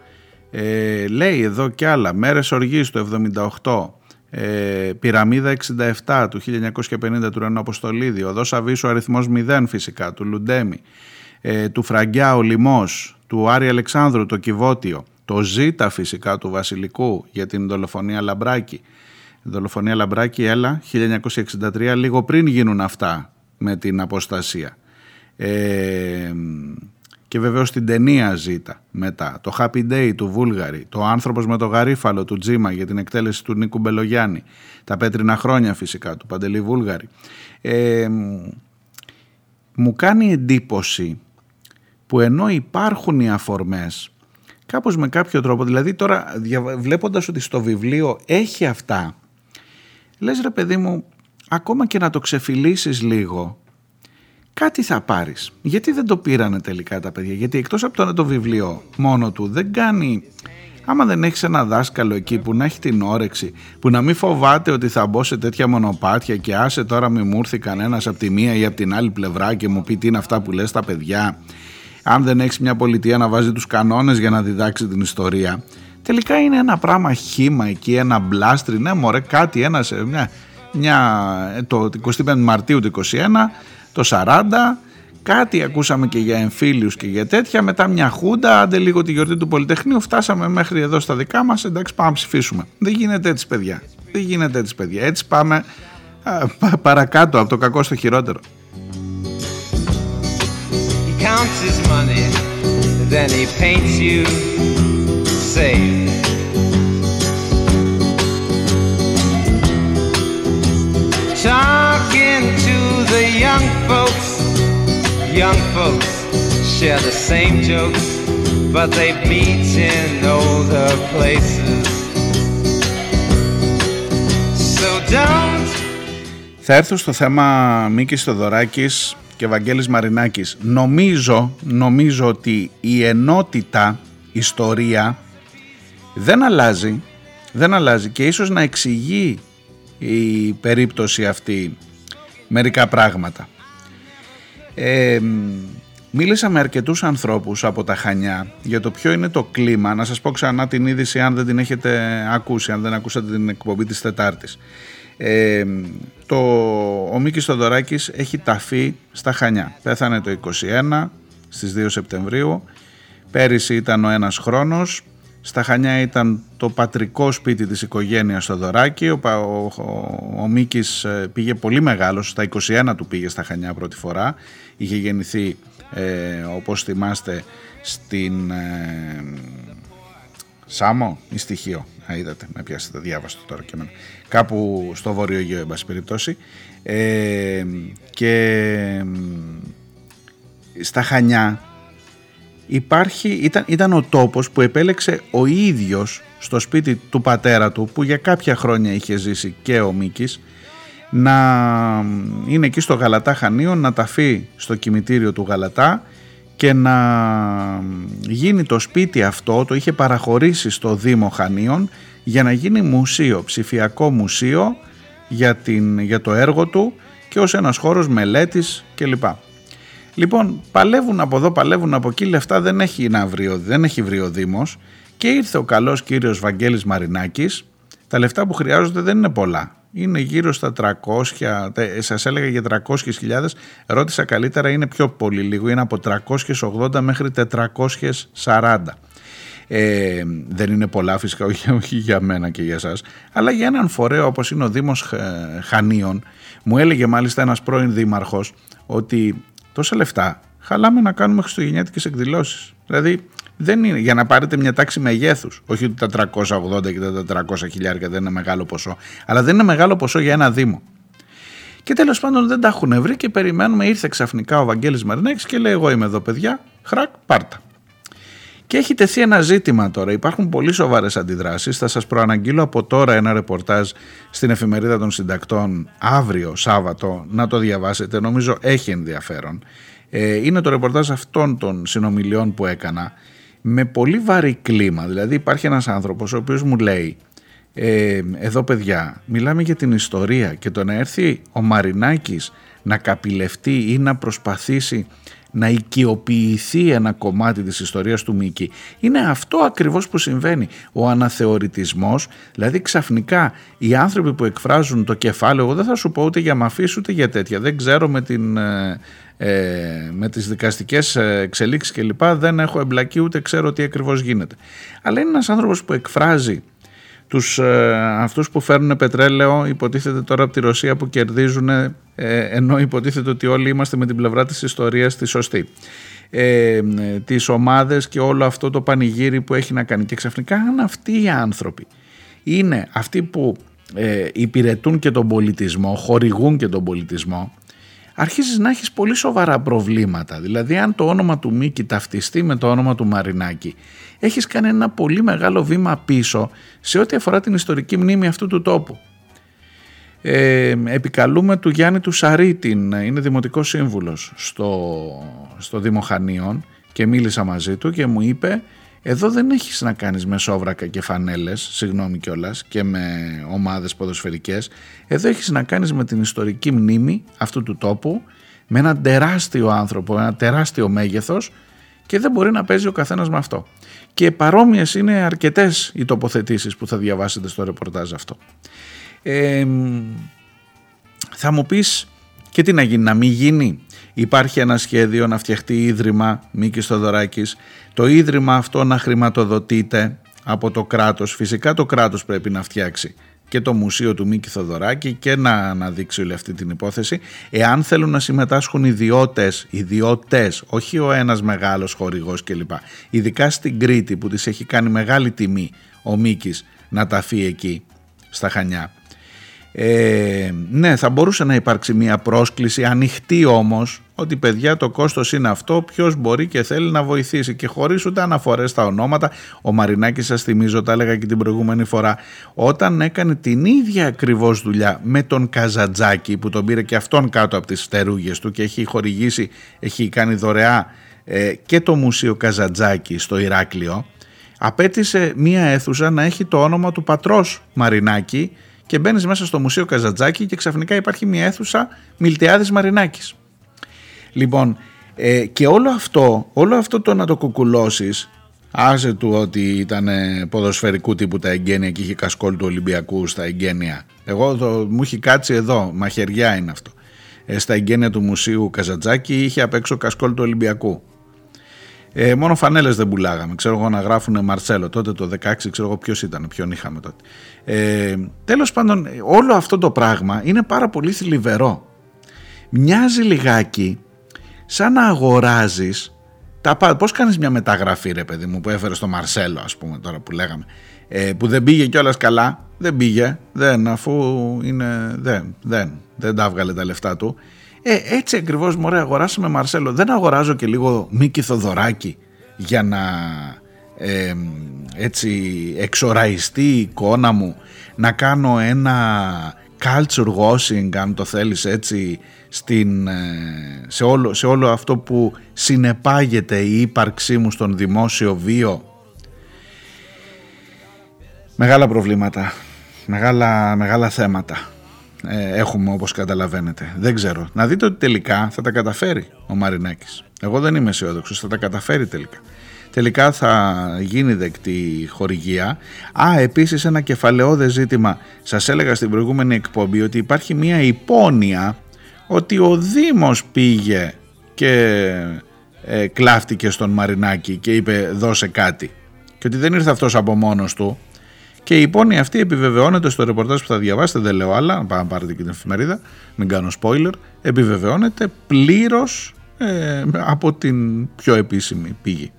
Ε, λέει εδώ και άλλα, μέρες οργής το 78, ε, πυραμίδα 67 του 1950 του Ρενό Αποστολίδη, οδός Αβίσου αριθμός 0 φυσικά του Λουντέμι, ε, του Φραγκιά ο Λιμός, του Άρη Αλεξάνδρου το Κιβώτιο, το Ζήτα φυσικά του Βασιλικού για την δολοφονία Λαμπράκη. Η δολοφονία Λαμπράκη έλα 1963 λίγο πριν γίνουν αυτά με την αποστασία. Ε, και βεβαίως την ταινία Ζήτα μετά, το Happy Day του Βούλγαρη, το Άνθρωπος με το Γαρίφαλο του Τζίμα για την εκτέλεση του Νίκου Μπελογιάννη, τα Πέτρινα Χρόνια φυσικά του Παντελή Βούλγαρη. Ε, μου κάνει εντύπωση που ενώ υπάρχουν οι αφορμές κάπως με κάποιο τρόπο, δηλαδή τώρα βλέποντας ότι στο βιβλίο έχει αυτά, λες ρε παιδί μου, ακόμα και να το ξεφυλίσεις λίγο, κάτι θα πάρεις. Γιατί δεν το πήρανε τελικά τα παιδιά, γιατί εκτός από το να το βιβλίο μόνο του δεν κάνει... Άμα δεν έχεις ένα δάσκαλο εκεί που να έχει την όρεξη, που να μην φοβάται ότι θα μπω σε τέτοια μονοπάτια και άσε τώρα μη μου έρθει κανένας από τη μία ή από την άλλη πλευρά και μου πει τι είναι αυτά που λες τα παιδιά. Αν δεν έχεις μια πολιτεία να βάζει τους κανόνες για να διδάξει την ιστορία. Τελικά είναι ένα πράγμα χήμα εκεί, ένα μπλάστρι, ναι μωρέ κάτι ένας, μια, μια, το 25 Μαρτίου του 21, το 40 κάτι ακούσαμε και για εμφύλιους και για τέτοια μετά μια χούντα, άντε λίγο τη γιορτή του Πολυτεχνείου φτάσαμε μέχρι εδώ στα δικά μας εντάξει πάμε να ψηφίσουμε. Δεν γίνεται έτσι παιδιά. Δεν γίνεται έτσι παιδιά. Έτσι πάμε α, παρακάτω από το κακό στο χειρότερο. Counts his money, then he paints you safe. Talking to the young folks, young folks share the same jokes, but they meet in older places. So don't. Θα έρθω στο θέμα Μίκης Θοδωράκης και Βαγγέλης Μαρινάκης. Νομίζω, νομίζω ότι η ενότητα ιστορία δεν αλλάζει, δεν αλλάζει και ίσως να εξηγεί η περίπτωση αυτή μερικά πράγματα. Ε, μίλησα με αρκετούς ανθρώπους από τα Χανιά για το ποιο είναι το κλίμα. Να σας πω ξανά την είδηση αν δεν την έχετε ακούσει, αν δεν ακούσατε την εκπομπή της Τετάρτης. Ε, το, ο Μίκης Θοδωράκης έχει ταφεί στα Χανιά. Πέθανε το 21 στις 2 Σεπτεμβρίου. Πέρυσι ήταν ο ένας χρόνος. Στα Χανιά ήταν το πατρικό σπίτι της οικογένειας Θοδωράκη. Ο, ο, ο, Μίκης ε, πήγε πολύ μεγάλος, στα 21 του πήγε στα Χανιά πρώτη φορά. Είχε γεννηθεί, ε, όπως θυμάστε, στην... Ε, Σάμο ή στοιχείο. Α, είδατε, με πιάσετε, διάβαστο τώρα και εμένα. Κάπου στο Βόρειο Αιγαίο, εν πάση περιπτώσει. Ε, και στα Χανιά υπάρχει, ήταν, ήταν ο τόπος που επέλεξε ο ίδιος στο σπίτι του πατέρα του που για κάποια χρόνια είχε ζήσει και ο Μίκης να είναι εκεί στο Γαλατά Χανίων να ταφεί στο κημητήριο του Γαλατά και να γίνει το σπίτι αυτό, το είχε παραχωρήσει στο Δήμο Χανίων για να γίνει μουσείο, ψηφιακό μουσείο για, την, για το έργο του και ως ένας χώρος μελέτης κλπ. Λοιπόν, παλεύουν από εδώ, παλεύουν από εκεί, λεφτά δεν έχει, να βρει, δεν έχει βρει ο Δήμος. Και ήρθε ο καλός κύριος Βαγγέλης Μαρινάκης, τα λεφτά που χρειάζονται δεν είναι πολλά. Είναι γύρω στα 300, σας έλεγα για 300.000, ρώτησα καλύτερα είναι πιο πολύ λίγο, είναι από 380 μέχρι 440. Ε, δεν είναι πολλά φυσικά, όχι, όχι, για μένα και για σας, αλλά για έναν φορέο όπως είναι ο Δήμος Χανίων, μου έλεγε μάλιστα ένας πρώην δήμαρχος ότι τόσα λεφτά χαλάμε να κάνουμε χριστουγεννιάτικες εκδηλώσεις. Δηλαδή δεν είναι για να πάρετε μια τάξη μεγέθους. Όχι ότι τα 380 και τα 400 χιλιάρια δεν είναι μεγάλο ποσό, αλλά δεν είναι μεγάλο ποσό για ένα Δήμο. Και τέλος πάντων δεν τα έχουν βρει και περιμένουμε. Ήρθε ξαφνικά ο Βαγγέλης Μαρινέκης και λέει: Εγώ είμαι εδώ, παιδιά. Χρακ, πάρτα. Και έχει τεθεί ένα ζήτημα τώρα. Υπάρχουν πολύ σοβαρές αντιδράσεις. Θα σας προαναγγείλω από τώρα ένα ρεπορτάζ στην εφημερίδα των συντακτών αύριο, Σάββατο, να το διαβάσετε. Νομίζω έχει ενδιαφέρον. Ε, είναι το ρεπορτάζ αυτών των συνομιλιών που έκανα με πολύ βαρύ κλίμα. Δηλαδή υπάρχει ένας άνθρωπος ο οποίος μου λέει ε, εδώ παιδιά μιλάμε για την ιστορία και το να έρθει ο Μαρινάκης να καπηλευτεί ή να προσπαθήσει να οικειοποιηθεί ένα κομμάτι της ιστορίας του Μίκη. Είναι αυτό ακριβώς που συμβαίνει. Ο αναθεωρητισμός, δηλαδή ξαφνικά οι άνθρωποι που εκφράζουν το κεφάλαιο, εγώ δεν θα σου πω ούτε για μαφής ούτε για τέτοια, δεν ξέρω με, την, ε, ε με τις δικαστικές εξελίξεις κλπ. Δεν έχω εμπλακεί ούτε ξέρω τι ακριβώς γίνεται. Αλλά είναι ένας άνθρωπος που εκφράζει τους, ε, αυτούς που φέρνουν πετρέλαιο υποτίθεται τώρα από τη Ρωσία που κερδίζουν ε, ενώ υποτίθεται ότι όλοι είμαστε με την πλευρά της ιστορίας τη σωστή. Ε, τις ομάδες και όλο αυτό το πανηγύρι που έχει να κάνει και ξαφνικά αν αυτοί οι άνθρωποι είναι αυτοί που ε, υπηρετούν και τον πολιτισμό, χορηγούν και τον πολιτισμό αρχίζεις να έχεις πολύ σοβαρά προβλήματα. Δηλαδή αν το όνομα του Μίκη ταυτιστεί με το όνομα του Μαρινάκη έχεις κάνει ένα πολύ μεγάλο βήμα πίσω σε ό,τι αφορά την ιστορική μνήμη αυτού του τόπου. Ε, επικαλούμε του Γιάννη του Σαρίτιν, είναι δημοτικός σύμβουλος στο, στο Δήμο Χανίων και μίλησα μαζί του και μου είπε εδώ δεν έχεις να κάνεις με σόβρακα και φανέλες, συγγνώμη κιόλας, και με ομάδες ποδοσφαιρικές. Εδώ έχεις να κάνεις με την ιστορική μνήμη αυτού του τόπου, με έναν τεράστιο άνθρωπο, ένα τεράστιο μέγεθος και δεν μπορεί να παίζει ο καθένας με αυτό. Και παρόμοιες είναι αρκετές οι τοποθετήσεις που θα διαβάσετε στο ρεπορτάζ αυτό. Ε, θα μου πεις και τι να γίνει, να μην γίνει; Υπάρχει ένα σχέδιο να φτιαχτεί ίδρυμα Μίκης Θοδωράκης. Το ίδρυμα αυτό να χρηματοδοτείται από το κράτος. Φυσικά το κράτος πρέπει να φτιάξει και το μουσείο του Μίκη Θοδωράκη και να αναδείξει όλη αυτή την υπόθεση. Εάν θέλουν να συμμετάσχουν ιδιώτες, ιδιώτες, όχι ο ένας μεγάλος χορηγός κλπ. Ειδικά στην Κρήτη που της έχει κάνει μεγάλη τιμή ο Μίκης να ταφεί εκεί στα Χανιά. Ε, ναι, θα μπορούσε να υπάρξει μια πρόσκληση ανοιχτή όμως ότι παιδιά το κόστος είναι αυτό, ποιος μπορεί και θέλει να βοηθήσει και χωρίς ούτε αναφορές στα ονόματα. Ο Μαρινάκης σας θυμίζω, τα έλεγα και την προηγούμενη φορά, όταν έκανε την ίδια ακριβώς δουλειά με τον Καζατζάκη που τον πήρε και αυτόν κάτω από τις στερούγες του και έχει χορηγήσει, έχει κάνει δωρεά ε, και το Μουσείο Καζατζάκη στο Ηράκλειο, απέτησε μία αίθουσα να έχει το όνομα του πατρός Μαρινάκη και μπαίνεις μέσα στο Μουσείο Καζατζάκη και ξαφνικά υπάρχει μια αίθουσα Μιλτιάδης Μαρινάκης. Λοιπόν, ε, και όλο αυτό, όλο αυτό το να το κουκουλώσεις, άσε του ότι ήταν ποδοσφαιρικού τύπου τα εγγένεια και είχε κασκόλ του Ολυμπιακού στα εγγένεια. Εγώ το, μου έχει κάτσει εδώ, μαχαιριά είναι αυτό. Ε, στα εγγένεια του Μουσείου Καζατζάκη είχε απ' έξω κασκόλ του Ολυμπιακού. Ε, μόνο φανέλες δεν πουλάγαμε. Ξέρω εγώ να γράφουν Μαρσέλο. Τότε το 16 ξέρω εγώ ποιος ήταν, ποιον είχαμε τότε. Ε, τέλος πάντων όλο αυτό το πράγμα είναι πάρα πολύ θλιβερό. Μοιάζει λιγάκι σαν να αγοράζεις τα, πώς κάνεις μια μεταγραφή ρε παιδί μου που έφερε στο Μαρσέλο ας πούμε τώρα που λέγαμε ε, που δεν πήγε κιόλας καλά δεν πήγε δεν αφού είναι δεν, δεν, δεν τα έβγαλε τα λεφτά του ε, έτσι ακριβώς μωρέ αγοράσαμε Μαρσέλο. Δεν αγοράζω και λίγο Μίκη Θοδωράκη για να ε, έτσι εξοραϊστεί η εικόνα μου να κάνω ένα culture washing αν το θέλεις έτσι στην, ε, σε, όλο, σε όλο αυτό που συνεπάγεται η ύπαρξή μου στον δημόσιο βίο μεγάλα προβλήματα μεγάλα, μεγάλα θέματα ε, έχουμε όπως καταλαβαίνετε. Δεν ξέρω. Να δείτε ότι τελικά θα τα καταφέρει ο Μαρινάκης. Εγώ δεν είμαι αισιόδοξος, θα τα καταφέρει τελικά. Τελικά θα γίνει δεκτή χορηγία. Α, επίσης ένα κεφαλαιόδες ζήτημα. Σας έλεγα στην προηγούμενη εκπομπή ότι υπάρχει μια υπόνοια ότι ο Δήμος πήγε και ε, κλάφτηκε στον Μαρινάκη και είπε δώσε κάτι. Και ότι δεν ήρθε αυτός από μόνος του και η υπόνοια αυτή επιβεβαιώνεται στο ρεπορτάζ που θα διαβάσετε, δεν λέω άλλα, να πάρετε και την εφημερίδα, μην κάνω spoiler, επιβεβαιώνεται πλήρως ε, από την πιο επίσημη πηγή.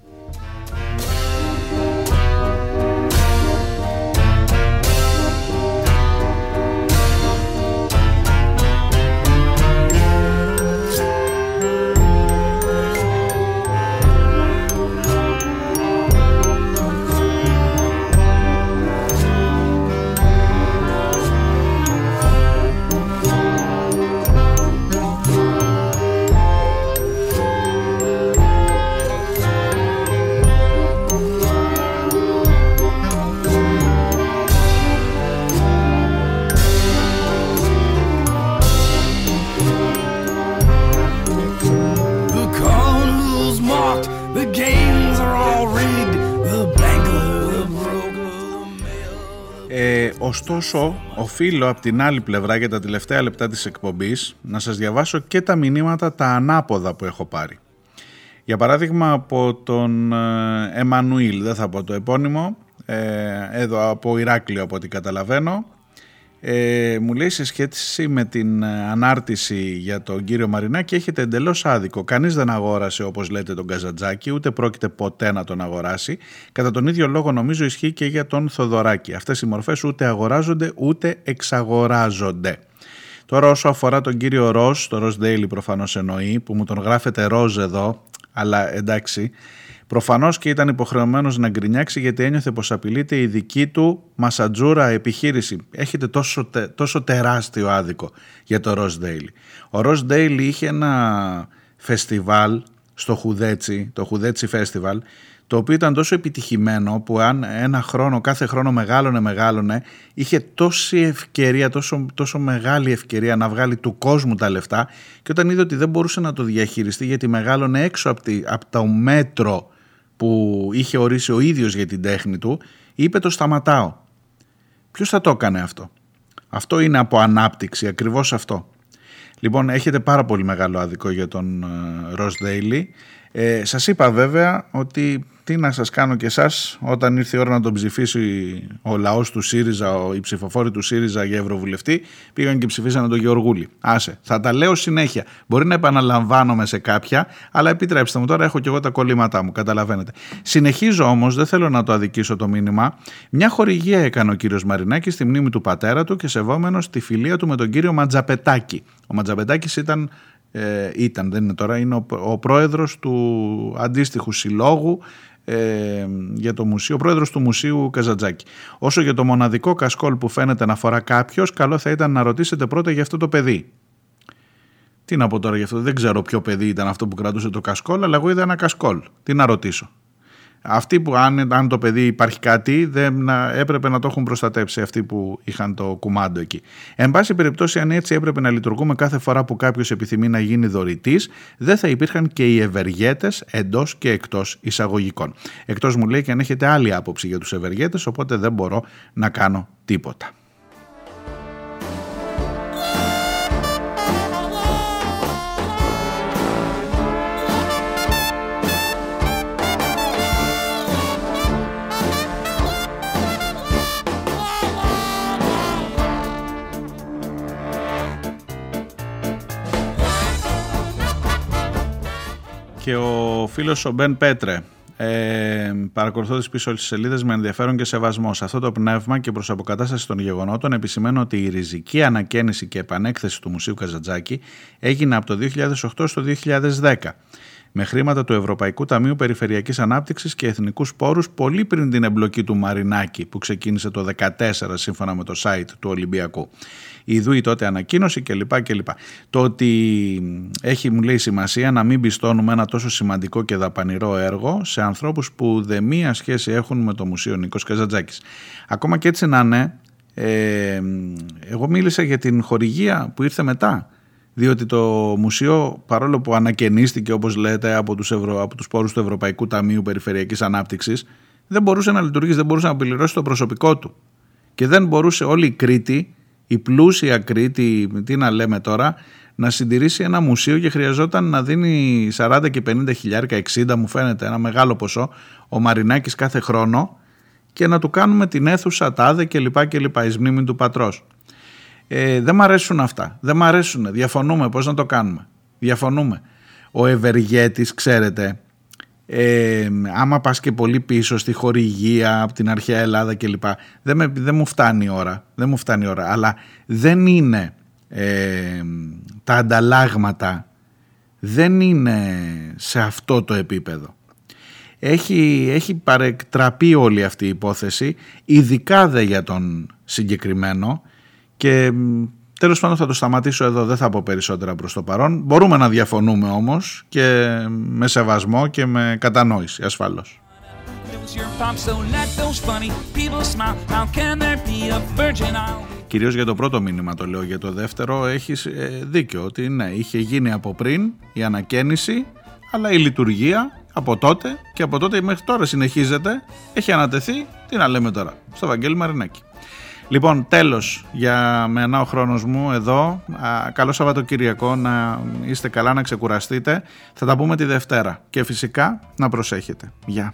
Ωστόσο, οφείλω από την άλλη πλευρά για τα τελευταία λεπτά της εκπομπής να σας διαβάσω και τα μηνύματα τα ανάποδα που έχω πάρει. Για παράδειγμα από τον ε, Εμμανουήλ, δεν θα πω το επώνυμο, ε, εδώ από Ηράκλειο από ό,τι καταλαβαίνω, ε, μου λέει σε σχέση με την ε, ανάρτηση για τον κύριο Μαρινάκη έχετε εντελώς άδικο. Κανείς δεν αγόρασε όπως λέτε τον Καζατζάκη ούτε πρόκειται ποτέ να τον αγοράσει. Κατά τον ίδιο λόγο νομίζω ισχύει και για τον Θοδωράκη. Αυτές οι μορφές ούτε αγοράζονται ούτε εξαγοράζονται. Τώρα όσο αφορά τον κύριο Ροζ, το Ροζ Daily προφανώς εννοεί που μου τον γράφετε Ροζ εδώ αλλά εντάξει Προφανώς και ήταν υποχρεωμένος να γκρινιάξει γιατί ένιωθε πως απειλείται η δική του μασατζούρα επιχείρηση. Έχετε τόσο, τόσο τεράστιο άδικο για το Rose Daily. Ο Rose Daily είχε ένα φεστιβάλ στο Χουδέτσι, το Χουδέτσι Festival, το οποίο ήταν τόσο επιτυχημένο που αν ένα χρόνο, κάθε χρόνο μεγάλωνε, μεγάλωνε, είχε τόση ευκαιρία, τόσο, τόσο μεγάλη ευκαιρία να βγάλει του κόσμου τα λεφτά και όταν είδε ότι δεν μπορούσε να το διαχειριστεί γιατί μεγάλωνε έξω από, τη, από το μέτρο που είχε ορίσει ο ίδιος για την τέχνη του, είπε το σταματάω. Ποιος θα το έκανε αυτό; Αυτό είναι από ανάπτυξη, ακριβώς αυτό. Λοιπόν, έχετε πάρα πολύ μεγάλο άδικο για τον Ροζ Daily. Ε, σας είπα βέβαια ότι τι να σας κάνω και εσάς όταν ήρθε η ώρα να τον ψηφίσει ο λαός του ΣΥΡΙΖΑ, οι ψηφοφόροι του ΣΥΡΙΖΑ για Ευρωβουλευτή πήγαν και ψηφίσανε τον Γεωργούλη. Άσε, θα τα λέω συνέχεια. Μπορεί να επαναλαμβάνομαι σε κάποια, αλλά επιτρέψτε μου τώρα έχω και εγώ τα κολλήματά μου, καταλαβαίνετε. Συνεχίζω όμως, δεν θέλω να το αδικήσω το μήνυμα, μια χορηγία έκανε ο κύριος Μαρινάκης στη μνήμη του πατέρα του και σεβόμενος τη φιλία του με τον κύριο Ματζαπετάκη. Ο Ματζαπετάκης ήταν ε, ήταν, δεν είναι τώρα, είναι ο, ο πρόεδρος του αντίστοιχου συλλόγου ε, για το μουσείο, ο πρόεδρος του Μουσείου Καζατζάκη. Όσο για το μοναδικό κασκόλ που φαίνεται να φορά κάποιος, καλό θα ήταν να ρωτήσετε πρώτα για αυτό το παιδί. Τι να πω τώρα για αυτό, δεν ξέρω ποιο παιδί ήταν αυτό που κρατούσε το κασκόλ, αλλά εγώ είδα ένα κασκόλ. Τι να ρωτήσω. Αυτοί που αν, αν το παιδί υπάρχει κάτι δεν έπρεπε να το έχουν προστατέψει αυτοί που είχαν το κουμάντο εκεί. Εν πάση περιπτώσει αν έτσι έπρεπε να λειτουργούμε κάθε φορά που κάποιος επιθυμεί να γίνει δωρητής δεν θα υπήρχαν και οι ευεργέτες εντός και εκτός εισαγωγικών. Εκτός μου λέει και αν έχετε άλλη άποψη για τους ευεργέτες οπότε δεν μπορώ να κάνω τίποτα. Και ο φίλος ο Μπεν Πέτρε. Ε, παρακολουθώ τις πίσω όλες τις σελίδες με ενδιαφέρον και σεβασμό. Σε αυτό το πνεύμα και προς αποκατάσταση των γεγονότων, επισημαίνω ότι η ριζική ανακαίνιση και επανέκθεση του Μουσείου Καζατζάκη έγινε από το 2008 στο 2010 με χρήματα του Ευρωπαϊκού Ταμείου Περιφερειακής Ανάπτυξης και Εθνικούς Πόρους πολύ πριν την εμπλοκή του Μαρινάκη που ξεκίνησε το 2014 σύμφωνα με το site του Ολυμπιακού. Η Ιδούη τότε ανακοίνωση κλπ. κλπ. Το ότι έχει μου λέει σημασία να μην πιστώνουμε ένα τόσο σημαντικό και δαπανηρό έργο σε ανθρώπους που δε μία σχέση έχουν με το Μουσείο Νίκος Καζατζάκης. Ακόμα και έτσι να είναι, ε, εγώ μίλησα για την χορηγία που ήρθε μετά διότι το μουσείο παρόλο που ανακαινίστηκε όπως λέτε από τους, Ευρω... από τους πόρους του Ευρωπαϊκού Ταμείου Περιφερειακής Ανάπτυξης δεν μπορούσε να λειτουργήσει, δεν μπορούσε να πληρώσει το προσωπικό του και δεν μπορούσε όλη η Κρήτη, η πλούσια Κρήτη, τι να λέμε τώρα, να συντηρήσει ένα μουσείο και χρειαζόταν να δίνει 40 και 50 χιλιάρικα, 60 μου φαίνεται ένα μεγάλο ποσό, ο Μαρινάκης κάθε χρόνο και να του κάνουμε την αίθουσα τάδε κλπ. κλπ. εις μνήμη του πατρός. Ε, δεν μ' αρέσουν αυτά. Δεν μ' αρέσουν. Διαφωνούμε. Πώς να το κάνουμε; Διαφωνούμε. Ο Ευεργέτης, ξέρετε, ε, άμα πας και πολύ πίσω στη χορηγία από την αρχαία Ελλάδα κλπ. Δεν, δεν μου φτάνει η ώρα. Δεν μου φτάνει η ώρα. Αλλά δεν είναι ε, τα ανταλλάγματα δεν είναι σε αυτό το επίπεδο. Έχει, έχει παρεκτραπεί όλη αυτή η υπόθεση, ειδικά δε για τον συγκεκριμένο, και τέλος πάντων θα το σταματήσω εδώ, δεν θα πω περισσότερα προς το παρόν. Μπορούμε να διαφωνούμε όμως και με σεβασμό και με κατανόηση ασφαλώς. Κυρίως για το πρώτο μήνυμα το λέω, για το δεύτερο έχεις ε, δίκιο ότι ναι, είχε γίνει από πριν η ανακαίνιση αλλά η λειτουργία από τότε και από τότε μέχρι τώρα συνεχίζεται, έχει ανατεθεί, τι να λέμε τώρα, στο Βαγγέλη Μαρινάκη. Λοιπόν, τέλος για μένα ο χρόνος μου εδώ. καλό Σαββατοκύριακο, να είστε καλά, να ξεκουραστείτε. Θα τα πούμε τη Δευτέρα και φυσικά να προσέχετε. Γεια.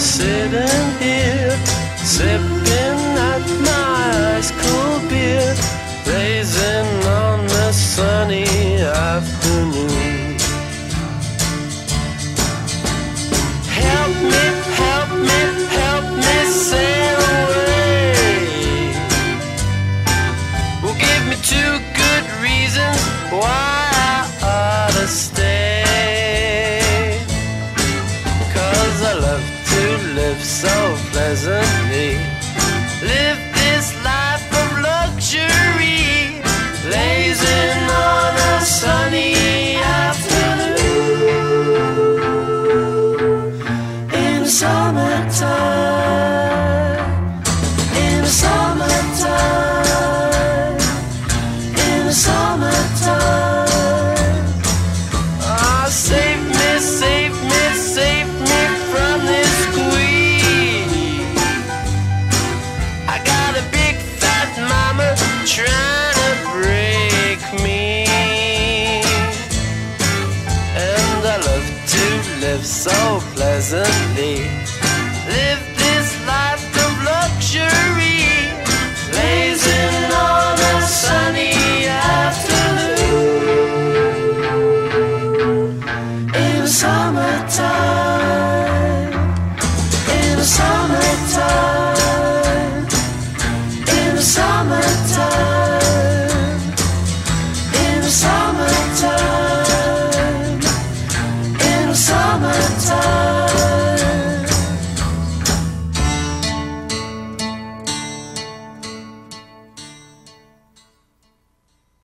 sitting here, sipping at my ice cold beer, raising